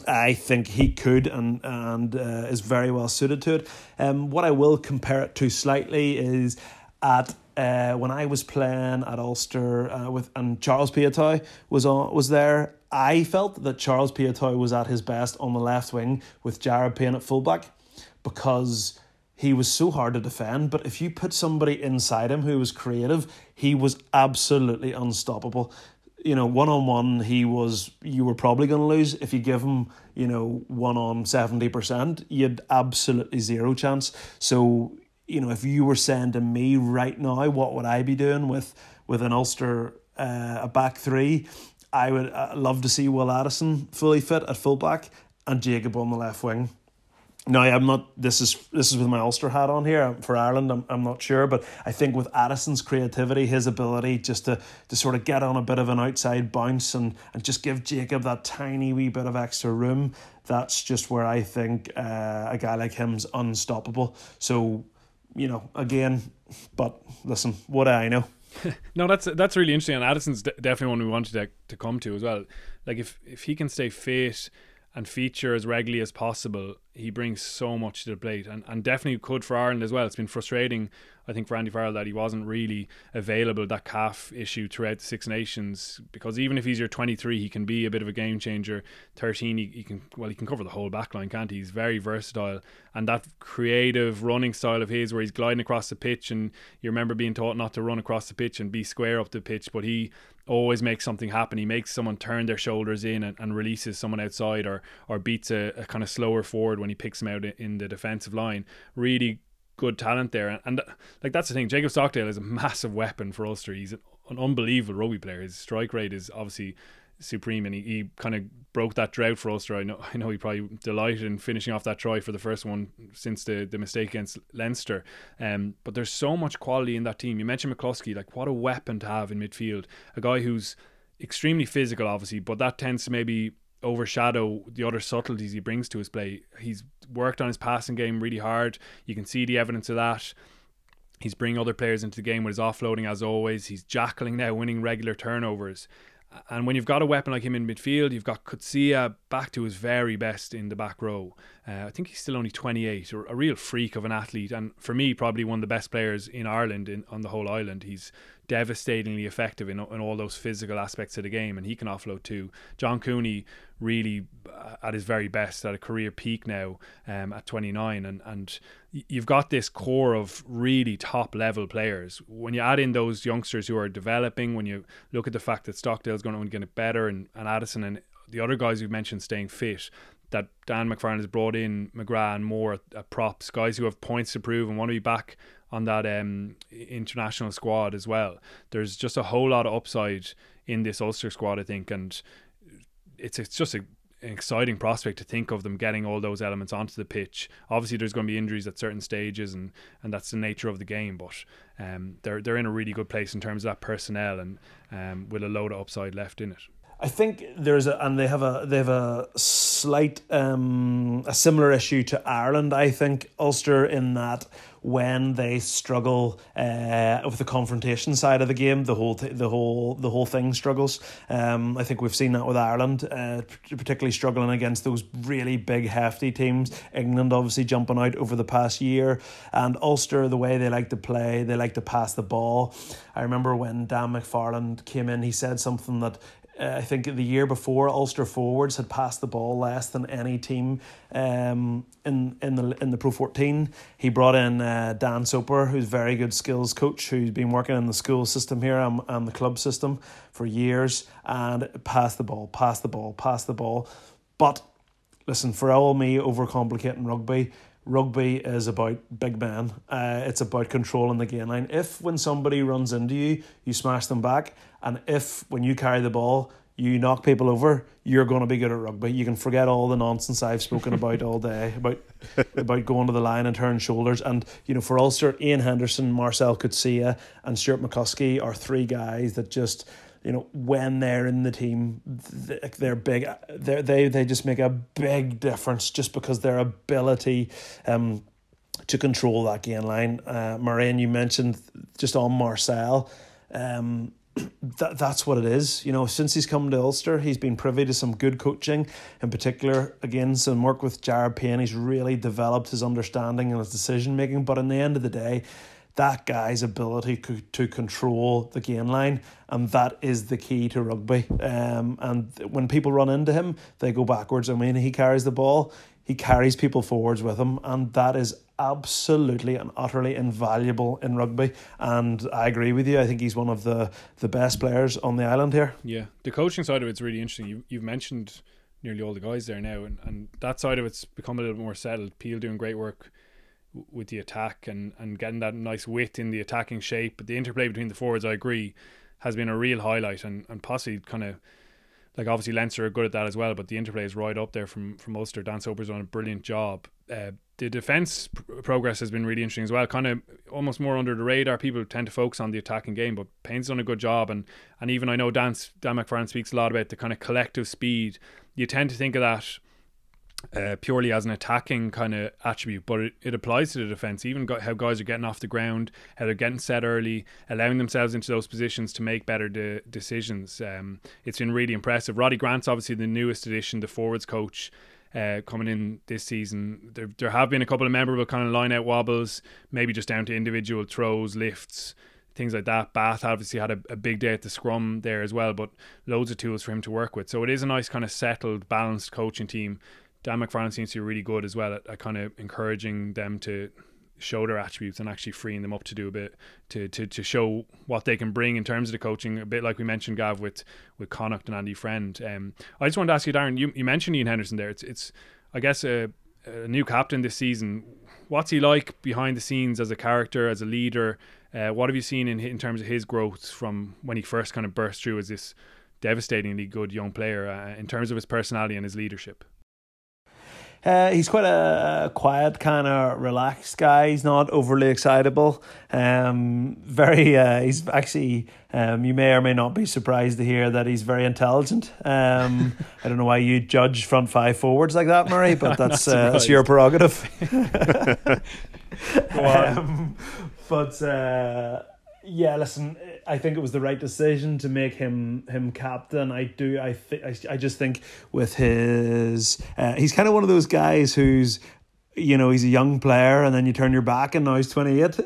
I think he could and and uh, is very well suited to it. Um, what I will compare it to slightly is at uh, when I was playing at Ulster uh, with and Charles Piutau was on was there. I felt that Charles Piutau was at his best on the left wing with Jared Payne at fullback because he was so hard to defend. But if you put somebody inside him who was creative, he was absolutely unstoppable. You know, one on one, he was. You were probably going to lose if you give him, you know, one on seventy percent. You had absolutely zero chance. So you know, if you were saying to me right now, what would I be doing with with an Ulster uh, a back three? I would uh, love to see Will Addison fully fit at fullback and Jacob on the left wing. Now I'm not. This is this is with my Ulster hat on here for Ireland. I'm, I'm not sure, but I think with Addison's creativity, his ability just to to sort of get on a bit of an outside bounce and and just give Jacob that tiny wee bit of extra room. That's just where I think uh, a guy like him's unstoppable. So you know, again, but listen, what do I know? no, that's that's really interesting, and Addison's definitely one we wanted to, to come to as well. Like if if he can stay fit and feature as regularly as possible, he brings so much to the plate, and and definitely could for Ireland as well. It's been frustrating I think for Andy Farrell that he wasn't really available that calf issue throughout the Six Nations because even if he's your 23 he can be a bit of a game changer 13 he, he can well he can cover the whole backline can't he he's very versatile and that creative running style of his where he's gliding across the pitch and you remember being taught not to run across the pitch and be square up the pitch but he always makes something happen. He makes someone turn their shoulders in and, and releases someone outside or or beats a, a, kind of slower forward when he picks them out in the defensive line. Really good talent there. And, and, like that's the thing. Jacob Stockdale is a massive weapon for Ulster. He's an, an unbelievable rugby player. His strike rate is obviously supreme, and he, he kind of broke that drought for Ulster. I know I know he probably delighted in finishing off that try for the first one since the, the mistake against Leinster. Um, but there's so much quality in that team. You mentioned McCloskey, like what a weapon to have in midfield. A guy who's extremely physical, obviously, but that tends to maybe overshadow the other subtleties he brings to his play. He's worked on his passing game really hard. You can see the evidence of that. He's bringing other players into the game with his offloading as always. He's jackling now, winning regular turnovers. And when you've got a weapon like him in midfield, you've got Coetzee back to his very best in the back row. Uh, I think he's still only 28, a real freak of an athlete, and for me, probably one of the best players in Ireland in, on the whole island. He's devastatingly effective in, in all those physical aspects of the game, and he can offload too. John Cooney really uh, at his very best at a career peak now um, at 29 and and you've got this core of really top level players when you add in those youngsters who are developing when you look at the fact that Stockdale's going to get better and, and Addison and the other guys you've mentioned staying fit that Dan McFarland has brought in McGrath and more at, at props guys who have points to prove and want to be back on that um, international squad as well. There's just a whole lot of upside in this Ulster squad, I think, and it's it's just a, an exciting prospect to think of them getting all those elements onto the pitch. Obviously, there's going to be injuries at certain stages, and, and that's the nature of the game. But um, they're they're in a really good place in terms of that personnel, and um, with a load of upside left in it. I think there's a and they have a they have a slight um, a similar issue to Ireland. I think Ulster in that when they struggle uh, with the confrontation side of the game, the whole th- the whole the whole thing struggles. Um, I think we've seen that with Ireland, uh, particularly struggling against those really big hefty teams. England obviously jumping out over the past year, and Ulster the way they like to play, they like to pass the ball. I remember when Dan McFarland came in, he said something that uh, I think the year before, Ulster forwards had passed the ball less than any team um, in in the in the Pro fourteen. He brought in uh, Dan Soper, who's very good skills coach, who's been working in the school system here and, and the club system for years, and pass the ball, pass the ball, pass the ball. But listen, for all me overcomplicating rugby, rugby is about big men. Uh, it's about controlling the game line. If when somebody runs into you, you smash them back, and if when you carry the ball, you knock people over, you're going to be good at rugby. You can forget all the nonsense I've spoken about all day about about going to the line and turning shoulders. And you know, for Ulster, Ian Henderson, Marcell Coetzee, and Stuart McCloskey are three guys that just you know when they're in the team they're big they they they just make a big difference just because their ability um to control that gain line uh Marion you mentioned just on Marcell um that that's what it is. You know, since he's come to Ulster, he's been privy to some good coaching. In particular, again, some work with Jared Payne. He's really developed his understanding and his decision making. But in the end of the day, that guy's ability to control the gain line, and that is the key to rugby. Um, and when people run into him, they go backwards. I mean, he carries the ball, he carries people forwards with him, and that is absolutely and utterly invaluable in rugby. And I agree with you. I think he's one of the the best players on the island here. Yeah, the coaching side of it's really interesting. You you've mentioned nearly all the guys there now, and, and that side of it's become a little more settled. Peel doing great work with the attack and, and getting that nice width in the attacking shape. But the interplay between the forwards, I agree, has been a real highlight and, and possibly kind of like obviously Leinster are good at that as well, but the interplay is right up there from from Ulster. Dan Soper's done a brilliant job. Uh, the defense pr- progress has been really interesting as well. Kind of almost more under the radar. People tend to focus on the attacking game, but Payne's done a good job. And and even I know Dan Dan McFarland speaks a lot about the kind of collective speed. You tend to think of that uh, purely as an attacking kind of attribute, but it, it applies to the defense. Even how guys are getting off the ground, how they're getting set early, allowing themselves into those positions to make better de- decisions. Um, it's been really impressive. Roddy Grant's obviously the newest addition, the forwards coach. Uh, coming in this season, there there have been a couple of memorable kind of line out wobbles, maybe just down to individual throws, lifts, things like that. Bath obviously had a, a, big day at the scrum there as well, but loads of tools for him to work with. So it is a nice kind of settled, balanced coaching team Dan McFarland seems to be really good as well at, at kind of encouraging them to show their attributes and actually freeing them up to do a bit to, to, to show what they can bring in terms of the coaching. A bit like we mentioned Gav with with Connacht and Andy Friend. Um, I just wanted to ask you Darren you, you mentioned Ian Henderson there. It's it's I guess a, a new captain this season. What's he like behind the scenes as a character as a leader? Uh, what have you seen in in terms of his growth from when he first kind of burst through as this devastatingly good young player uh, in terms of his personality and his leadership Uh, he's quite a quiet, kind of relaxed guy. He's not overly excitable. Um, very. Uh, he's actually. Um, you may or may not be surprised to hear that he's very intelligent. Um, I don't know why you judge front five forwards like that, Murray, but that's uh, that's your prerogative. um, but uh, yeah, listen, I think it was the right decision to make him him captain. I do. I think. I, just think with his, uh, he's kind of one of those guys who's you know he's a young player and then you turn your back and now he's 28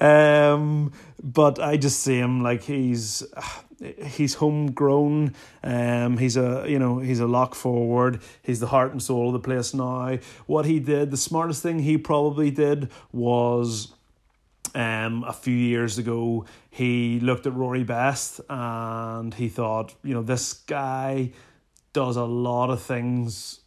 um but i just see him like he's he's homegrown um he's a you know he's a lock forward he's the heart and soul of the place now what he did the smartest thing he probably did was um, a few years ago, he looked at Rory Best and he thought, you know, this guy does a lot of things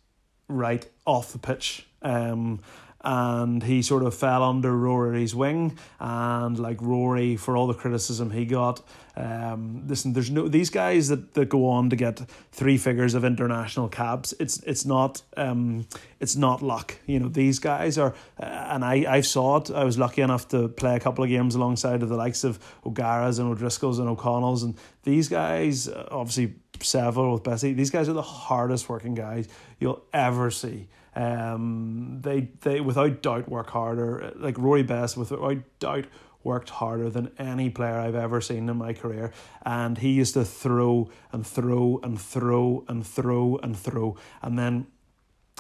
right off the pitch. Um, and he sort of fell under Rory's wing. And like Rory, for all the criticism he got, um, listen, there's no these guys that, that go on to get three figures of international caps. It's it's not um, it's not luck. You know these guys are, uh, and I I saw it. I was lucky enough to play a couple of games alongside of the likes of O'Gara's and O'Driscoll's and O'Connell's, and these guys uh, obviously Seville with Bessie. These guys are the hardest working guys you'll ever see. Um, they they without doubt work harder. Like Rory Best, without doubt worked harder than any player I've ever seen in my career. And he used to throw and throw and throw and throw and throw. And then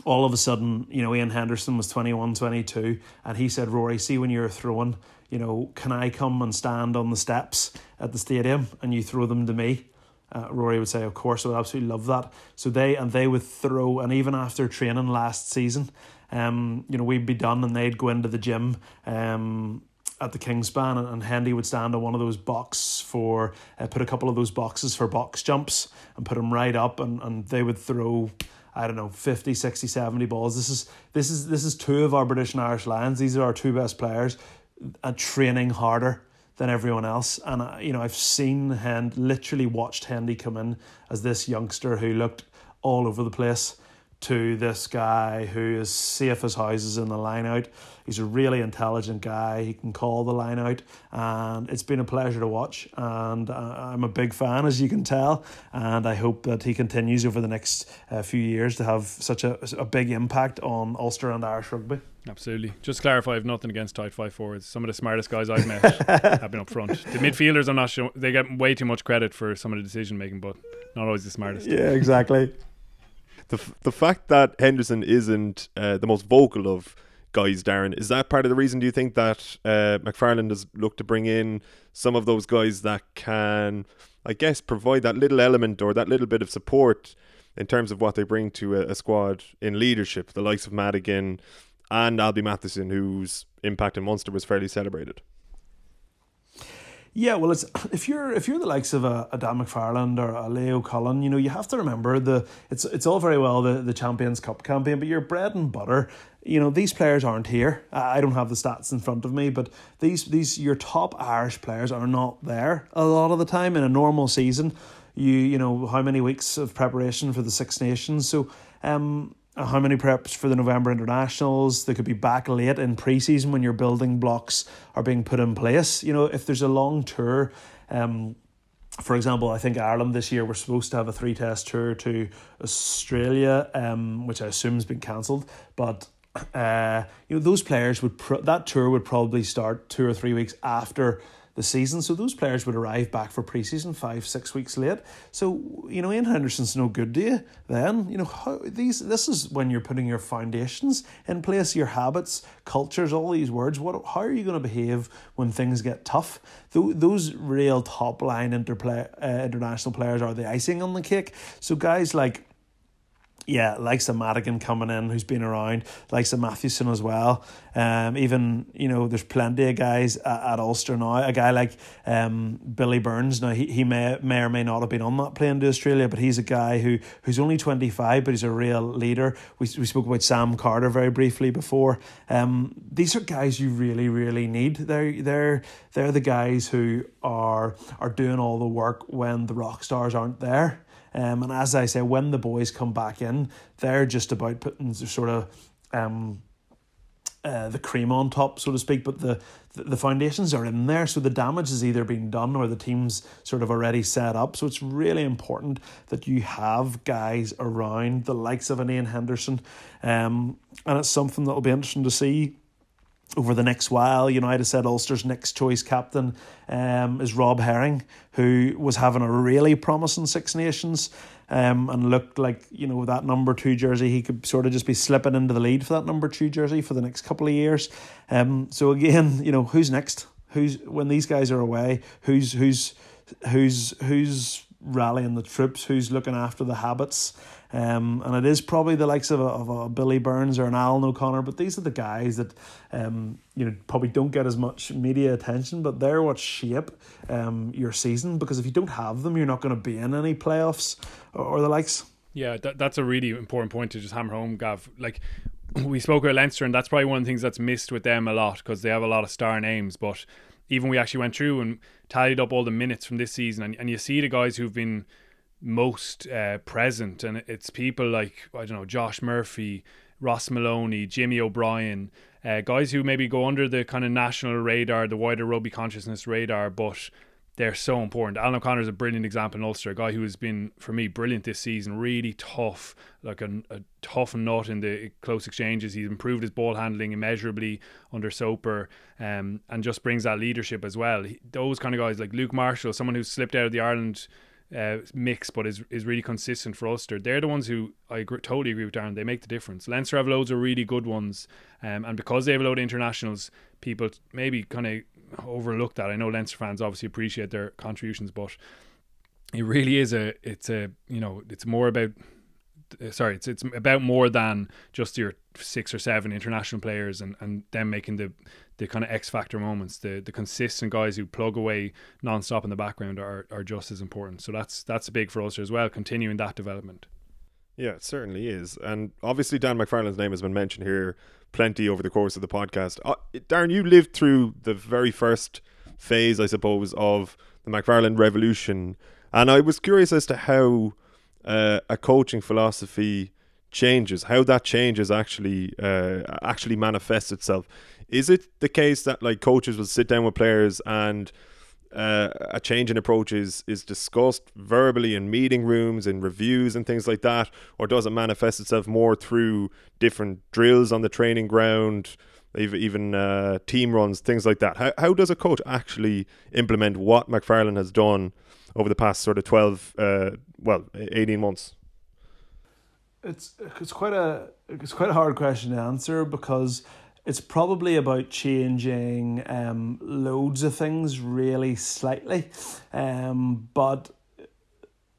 all of a sudden, you know, Ian Henderson was 21, 22, and he said, Rory, see when you're throwing, you know, can I come and stand on the steps at the stadium and you throw them to me? Uh, Rory would say, of course, I would absolutely love that. So they and they would throw, and even after training last season, um, you know, we'd be done and they'd go into the gym, um, at the Kingspan, and, and Hendy would stand on one of those box for uh, put a couple of those boxes for box jumps and put them right up, and, and they would throw. I don't know 50 60 70 balls this is this is this is two of our British and Irish Lions these are our two best players and training harder than everyone else and uh, you know I've seen Hend literally watched Hendy come in as this youngster who looked all over the place to this guy who is safe as houses in the line out. He's a really intelligent guy. He can call the line out, and it's been a pleasure to watch. And uh, I'm a big fan, as you can tell. And I hope that he continues over the next uh, few years to have such a, a big impact on Ulster and Irish rugby. Absolutely. Just clarify, I've nothing against tight five forwards. Some of the smartest guys I've met have been up front. The midfielders, I'm not sure they get way too much credit for some of the decision making, but not always the smartest. Yeah, exactly the the fact that Henderson isn't uh, the most vocal of guys, Darren, is that part of the reason? Do you think that uh, McFarland has looked to bring in some of those guys that can, I guess, provide that little element or that little bit of support in terms of what they bring to a, a squad in leadership, the likes of Madigan and Alby Mathewson, whose impact in Munster was fairly celebrated. Yeah, well, it's if you're if you're the likes of a, a Dan McFarland or a Leo Cullen, you know you have to remember the it's it's all very well the, the Champions Cup campaign, but your bread and butter, you know these players aren't here. I don't have the stats in front of me, but these these your top Irish players are not there a lot of the time in a normal season. You you know how many weeks of preparation for the Six Nations, so um how many preps for the November internationals. They could be back late in preseason when your building blocks are being put in place. You know, if there's a long tour, um, for example, I think Ireland this year we're supposed to have a three test tour to Australia, um, which I assume has been cancelled. But uh, you know, those players would that tour would probably start two or three weeks after the season. So those players would arrive back for preseason five, six weeks late. So you know, Ian Henderson's no good to you. Then you know how these. This is when you're putting your foundations in place, your habits, cultures, all these words. What? How are you going to behave when things get tough? Those real top line interplay uh, international players are the icing on the cake. So guys like yeah, likes of Madigan coming in, who's been around, likes of Mathewson as well. Um, even you know, there's plenty of guys at, at Ulster now. A guy like um, Billy Burns. Now he, he may may or may not have been on that plane to Australia, but he's a guy who who's only twenty five, but he's a real leader. We we spoke about Sam Carter very briefly before. Um, these are guys you really really need. They're they're they're the guys who are are doing all the work when the rock stars aren't there. Um, and as I say, when the boys come back in, they're just about putting sort of um, uh, the cream on top, so to speak. But the, the foundations are in there, so the damage has either been done or the team's sort of already set up. So it's really important that you have guys around the likes of an Ian Henderson, um, and it's something that will be interesting to see over the next while. United said Ulster's next choice captain um, is Rob Herring, who was having a really promising Six Nations um, and looked like, you know, that number two jersey, he could sort of just be slipping into the lead for that number two jersey for the next couple of years. Um, so again, you know, who's next? Who's when these guys are away? Who's who's who's who's rallying the troops? Who's looking after the habits? Um, and it is probably the likes of a, of a Billy Burns or an Alan O'Connor, but these are the guys that um, you know probably don't get as much media attention, but they're what shape um, your season because if you don't have them, you're not going to be in any playoffs or, or the likes. Yeah, that, that's a really important point to just hammer home, Gav. Like we spoke about Leinster, and that's probably one of the things that's missed with them a lot because they have a lot of star names. But even we actually went through and tallied up all the minutes from this season, and, and you see the guys who've been most uh, present, and it's people like I don't know Josh Murphy, Ross Molony, Jimmy O'Brien, uh, guys who maybe go under the kind of national radar, the wider rugby consciousness radar, but they're so important. Alan O'Connor is a brilliant example in Ulster, a guy who has been for me brilliant this season, really tough, like a, a tough nut in the close exchanges. He's improved his ball handling immeasurably under Soper, um, and just brings that leadership as well. He, those kind of guys like Luke Marshall, someone who's slipped out of the Ireland uh, mix, but is is really consistent for Ulster. They're the ones who I agree, totally agree with Darren. They make the difference. Leinster have loads of really good ones, um, and because they have a load of internationals, people maybe kind of overlook that. I know Leinster fans obviously appreciate their contributions, but it really is a it's a you know it's more about uh, sorry it's it's about more than just your six or seven international players and and them making the the kind of X factor moments, the the consistent guys who plug away non-stop in the background are are just as important. So that's that's big for us as well, continuing that development. Yeah, it certainly is. And obviously Dan McFarland's name has been mentioned here plenty over the course of the podcast. Uh, Darren, you lived through the very first phase, I suppose, of the McFarland revolution. And I was curious as to how uh, a coaching philosophy changes, how that changes actually uh, actually manifests itself. Is it the case that like coaches will sit down with players and uh, a change in approach is, is discussed verbally in meeting rooms and reviews and things like that, or does it manifest itself more through different drills on the training ground, even uh, team runs, things like that? How, how does a coach actually implement what McFarland has done over the past sort of 12, uh, well, 18 months? It's, it's quite a it's quite a hard question to answer because it's probably about changing um, loads of things really slightly, um, but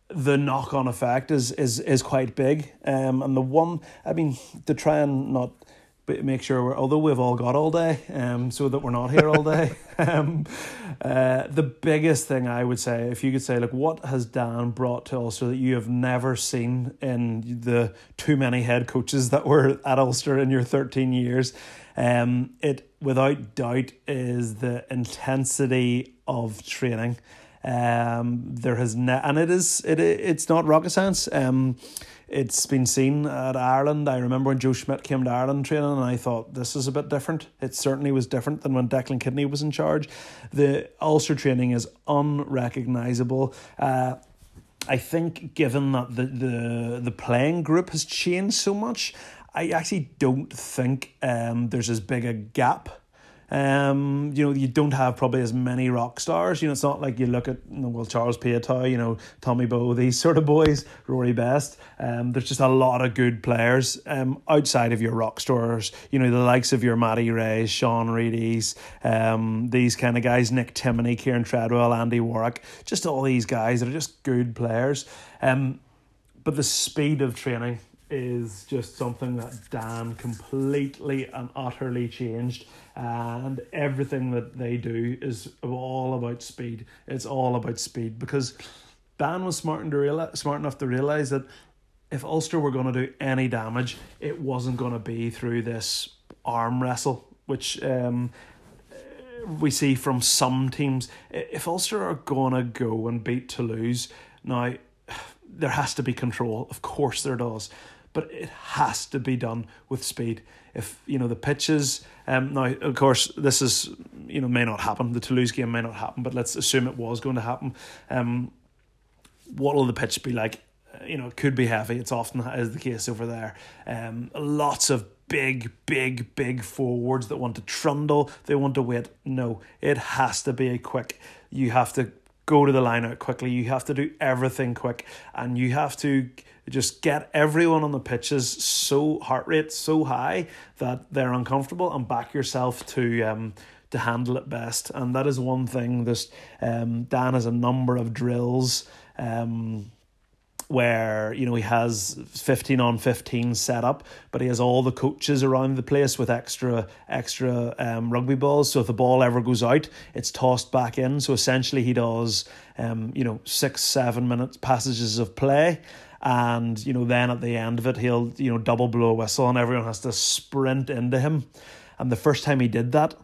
the knock on effect is is is quite big. Um, and the one, I mean, to try and not make sure we're although we've all got all day um so that we're not here all day um uh the biggest thing i would say if you could say like what has dan brought to ulster that you have never seen in the too many head coaches that were at ulster in your 13 years um, it without doubt is the intensity of training. Um, there has ne- and it is it it's not rocket science. Um, it's been seen at Ireland. I remember when Joe Schmidt came to Ireland training, and I thought this is a bit different. It certainly was different than when Declan Kidney was in charge. The Ulster training is unrecognizable. Uh, I think, given that the, the the playing group has changed so much, I actually don't think um, there's as big a gap. Um, you know, you don't have probably as many rock stars. You know, it's not like you look at well Charles Piutau, you know, Tommy Bowe, these sort of boys, Rory Best. Um, there's just a lot of good players um, outside of your rock stars. You know, the likes of your Matty Rea's, Sean Reidy's, um, these kind of guys, Nick Timoney, Kieran Treadwell, Andy Warwick, just all these guys that are just good players. Um, but the speed of training is just something that Dan completely and utterly changed. And everything that they do is all about speed. It's all about speed because Dan was smart, to realize, smart enough to realize that if Ulster were going to do any damage, it wasn't going to be through this arm wrestle, which um, we see from some teams. If Ulster are going to go and beat Toulouse, now there has to be control. Of course there does. But it has to be done with speed. If you know the pitches, um, now of course this is you know may not happen. The Toulouse game may not happen, but let's assume it was going to happen. Um, what will the pitch be like? You know, it could be heavy. It's often is the case over there. Um, lots of big, big, big forwards that want to trundle. They want to wait. No, it has to be a quick. You have to go to the line out quickly. You have to do everything quick, and you have to just get everyone on the pitches so heart rate so high that they're uncomfortable, and back yourself to um to handle it best. And that is one thing. This um Dan has a number of drills um where you know he has 15 on 15 set up but he has all the coaches around the place with extra extra um, rugby balls so if the ball ever goes out it's tossed back in so essentially he does um, you know six seven minutes passages of play and you know then at the end of it he'll you know double blow a whistle and everyone has to sprint into him and the first time he did that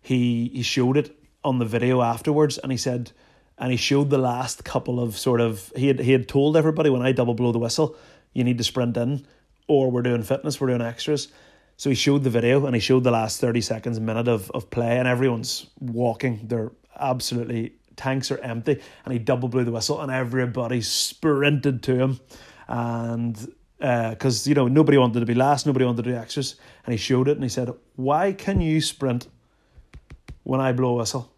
he he showed it on the video afterwards and he said and he showed the last couple of sort of he had he had told everybody when I double blow the whistle, you need to sprint in, or we're doing fitness, we're doing extras. So he showed the video and he showed the last thirty seconds, minute of, of play, and everyone's walking. They're absolutely tanks are empty, and he double blew the whistle, and everybody sprinted to him, and because uh, you know nobody wanted to be last, nobody wanted to do extras, and he showed it, and he said, "Why can you sprint when I blow a whistle?"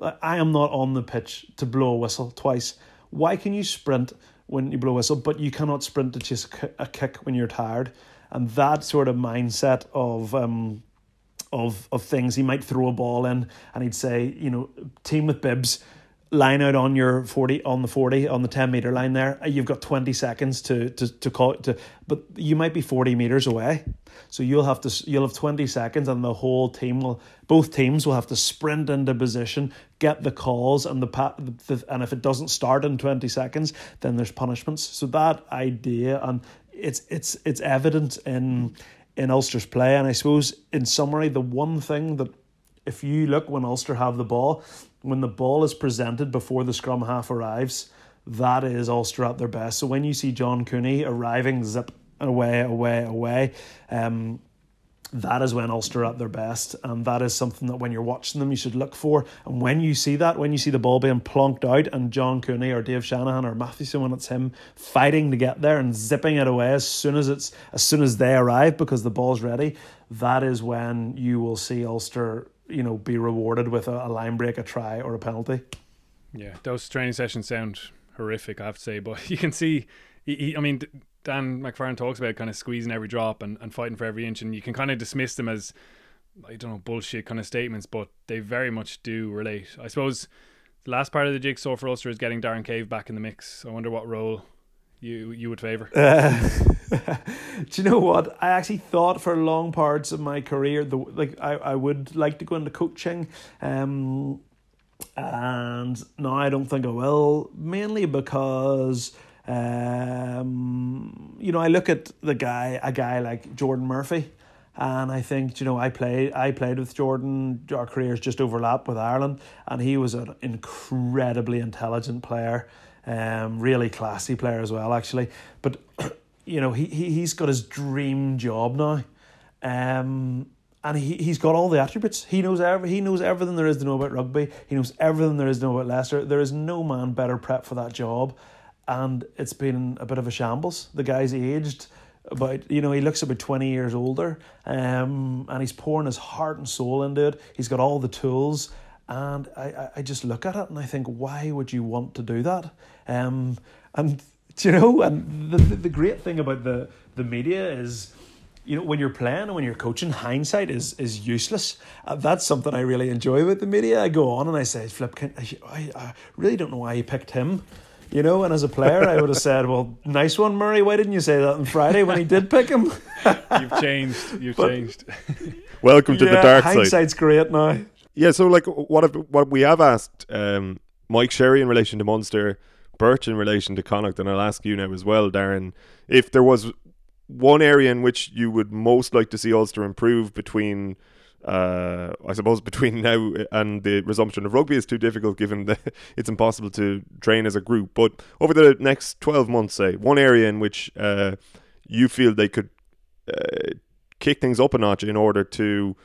I am not on the pitch to blow a whistle twice. Why can you sprint when you blow a whistle, but you cannot sprint to chase a kick when you're tired? And that sort of mindset of um, of of things, he might throw a ball in and he'd say, you know, team with bibs, line out on your 40 on the 40 on the 10 meter line there. You've got 20 seconds to to to call to but you might be 40 meters away. So you'll have to you'll have 20 seconds and the whole team will both teams will have to sprint into position get the calls and the, and if it doesn't start in 20 seconds then there's punishments. So that idea and it's it's it's evident in in Ulster's play and I suppose in summary the one thing that if you look when Ulster have the ball when the ball is presented before the scrum half arrives, that is Ulster at their best. So when you see John Cooney arriving, zip away, away, away, um, that is when Ulster at their best, and that is something that when you're watching them, you should look for. And when you see that, when you see the ball being plonked out, and John Cooney or Dave Shanahan or Mathewson, when it's him fighting to get there and zipping it away as soon as it's as soon as they arrive because the ball's ready, that is when you will see Ulster you know, be rewarded with a, a line break, a try, or a penalty. Yeah, those training sessions sound horrific, I have to say. But you can see, he, he, I mean, Dan McFarland talks about kind of squeezing every drop and, and fighting for every inch, and you can kind of dismiss them as, I don't know, bullshit kind of statements, but they very much do relate. I suppose the last part of the jigsaw for Ulster is getting Darren Cave back in the mix. I wonder what role you you would favour. Uh, do you know what? I actually thought for long parts of my career, the like I, I would like to go into coaching. Um, and now I don't think I will, mainly because um, you know I look at the guy, a guy like Geordan Murphy, and I think you know I played I played with Geordan. Our careers just overlap with Ireland, and he was an incredibly intelligent player. Um, really classy player as well, actually. But you know, he, he he's got his dream job now. Um, and he, he's got all the attributes. He knows every, he knows everything there is to know about rugby. He knows everything there is to know about Leicester. There is no man better prepped for that job. And it's been a bit of a shambles. The guy's aged about you know, he looks about twenty years older. Um, and he's pouring his heart and soul into it. He's got all the tools. And I, I just look at it and I think, why would you want to do that? Um, and you know, and the, the, great thing about the, the media is, you know, when you're playing and when you're coaching, hindsight is is useless. Uh, that's something I really enjoy about the media. I go on and I say, Flip, I, I really don't know why he picked him. You know, and as a player, I would have said, "Well, nice one, Murray. Why didn't you say that on Friday when he did pick him?" You've changed. You've but, changed. Welcome to yeah, the dark side. Hindsight's great now. Yeah, so like what have, what we have asked um, Mike Sherry in relation to Munster, Birch in relation to Connacht, and I'll ask you now as well, Darren, if there was one area in which you would most like to see Ulster improve between uh, I suppose between now and the resumption of rugby is too difficult given that it's impossible to train as a group. But over the next 12 months, say, one area in which uh, you feel they could uh, kick things up a notch in order to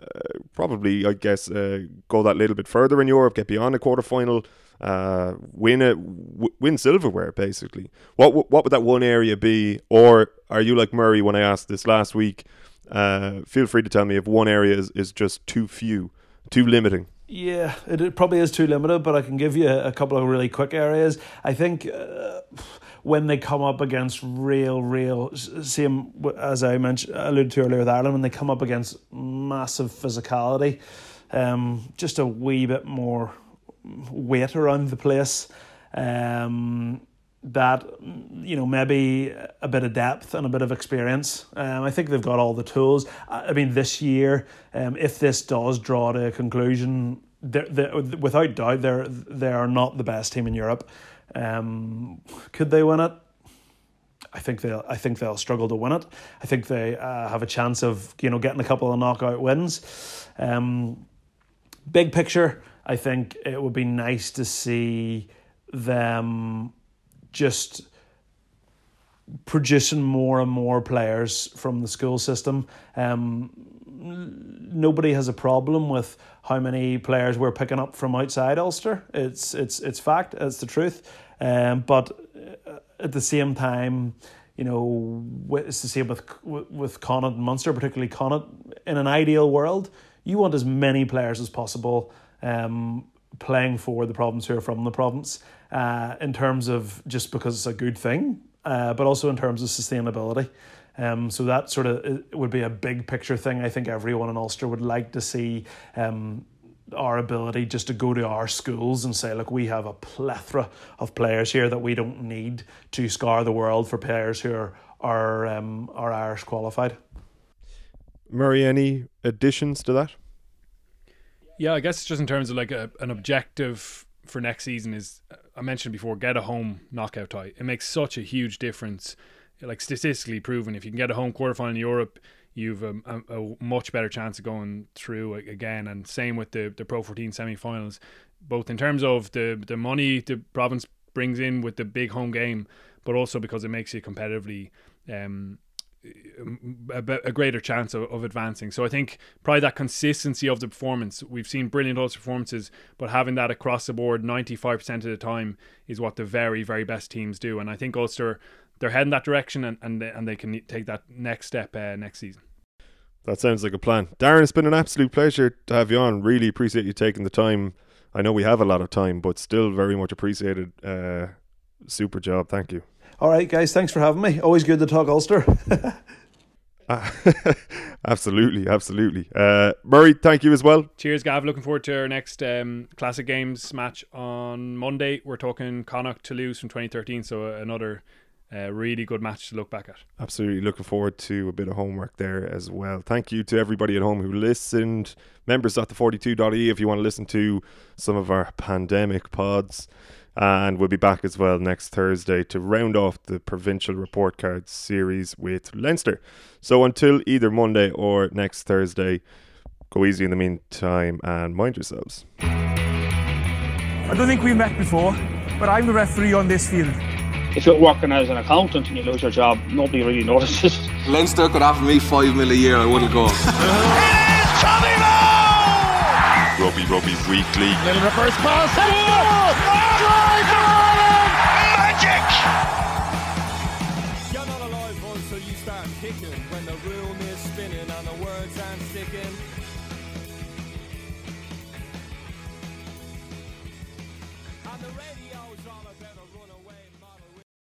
uh, probably, I guess, uh, go that little bit further in Europe, get beyond the quarter final, uh, win it, w- win silverware, basically. What w- what would that one area be? Or are you like Murray when I asked this last week? Uh, feel free to tell me if one area is, is just too few, too limiting. Yeah, it, it probably is too limited, but I can give you a, couple of really quick areas. I think uh, when they come up against real, real, same as I mentioned, alluded to earlier with Ireland, when they come up against massive physicality, um, just a wee bit more weight around the place. Um, that you know maybe a bit of depth and a bit of experience. Um, I think they've got all the tools. I mean, this year, um, if this does draw to a conclusion, they're, they're, without doubt, they're they are not the best team in Europe. Um, could they win it? I think they'll. I think they'll struggle to win it. I think they uh, have a chance of you know getting a couple of knockout wins. Um, big picture, I think it would be nice to see them just producing more and more players from the school system. Um, nobody has a problem with how many players we're picking up from outside Ulster. It's it's it's fact. It's the truth. Um, but uh, at the same time, you know, it's the same with with Connacht and Munster, particularly Connacht. In an ideal world, you want as many players as possible. Um, playing for the province who are from the province uh, in terms of just because it's a good thing, uh, but also in terms of sustainability. Um, so that sort of would be a big picture thing. I think everyone in Ulster would like to see um, our ability just to go to our schools and say, look, we have a plethora of players here that we don't need to scar the world for players who are are, um, are Irish qualified. Murray, any additions to that? Yeah, I guess just in terms of like a, an objective for next season is I mentioned before, get a home knockout tie. It makes such a huge difference. Like statistically proven, if you can get a home quarterfinal in Europe, you've a, a, a, much better chance of going through again. And same with the the Pro 14 semi-finals, both in terms of the the money the province brings in with the big home game, but also because it makes you competitively um, a, a greater chance of, of, advancing. So I think probably that consistency of the performance. We've seen brilliant Ulster performances, but having that across the board 95% of the time is what the very, very best teams do. And I think Ulster, they're heading that direction and, and, they, and they can take that next step uh, next season. That sounds like a plan. Darren, it's been an absolute pleasure to have you on. Really appreciate you taking the time. I know we have a lot of time, but still very much appreciated. Uh, super job. Thank you. All right, guys, thanks for having me. Always good to talk Ulster. absolutely, absolutely. Uh, Murray, thank you as well. Cheers, Gav. Looking forward to our next um, Classic Games match on Monday. We're talking Connacht Toulouse from 2013, so another uh, really good match to look back at. Absolutely, looking forward to a bit of homework there as well. Thank you to everybody at home who listened. Members at the 42.ie if you want to listen to some of our pandemic pods. And we'll be back as well next Thursday to round off the provincial report cards series with Leinster. So until either Monday or next Thursday, go easy in the meantime and mind yourselves. I don't think we've met before, but I'm the referee on this field. If you're working as an accountant and you lose your job, nobody really notices. Leinster could offer me five mil a year, I wouldn't go. Robbie Robbie Weekly. Little reverse pass.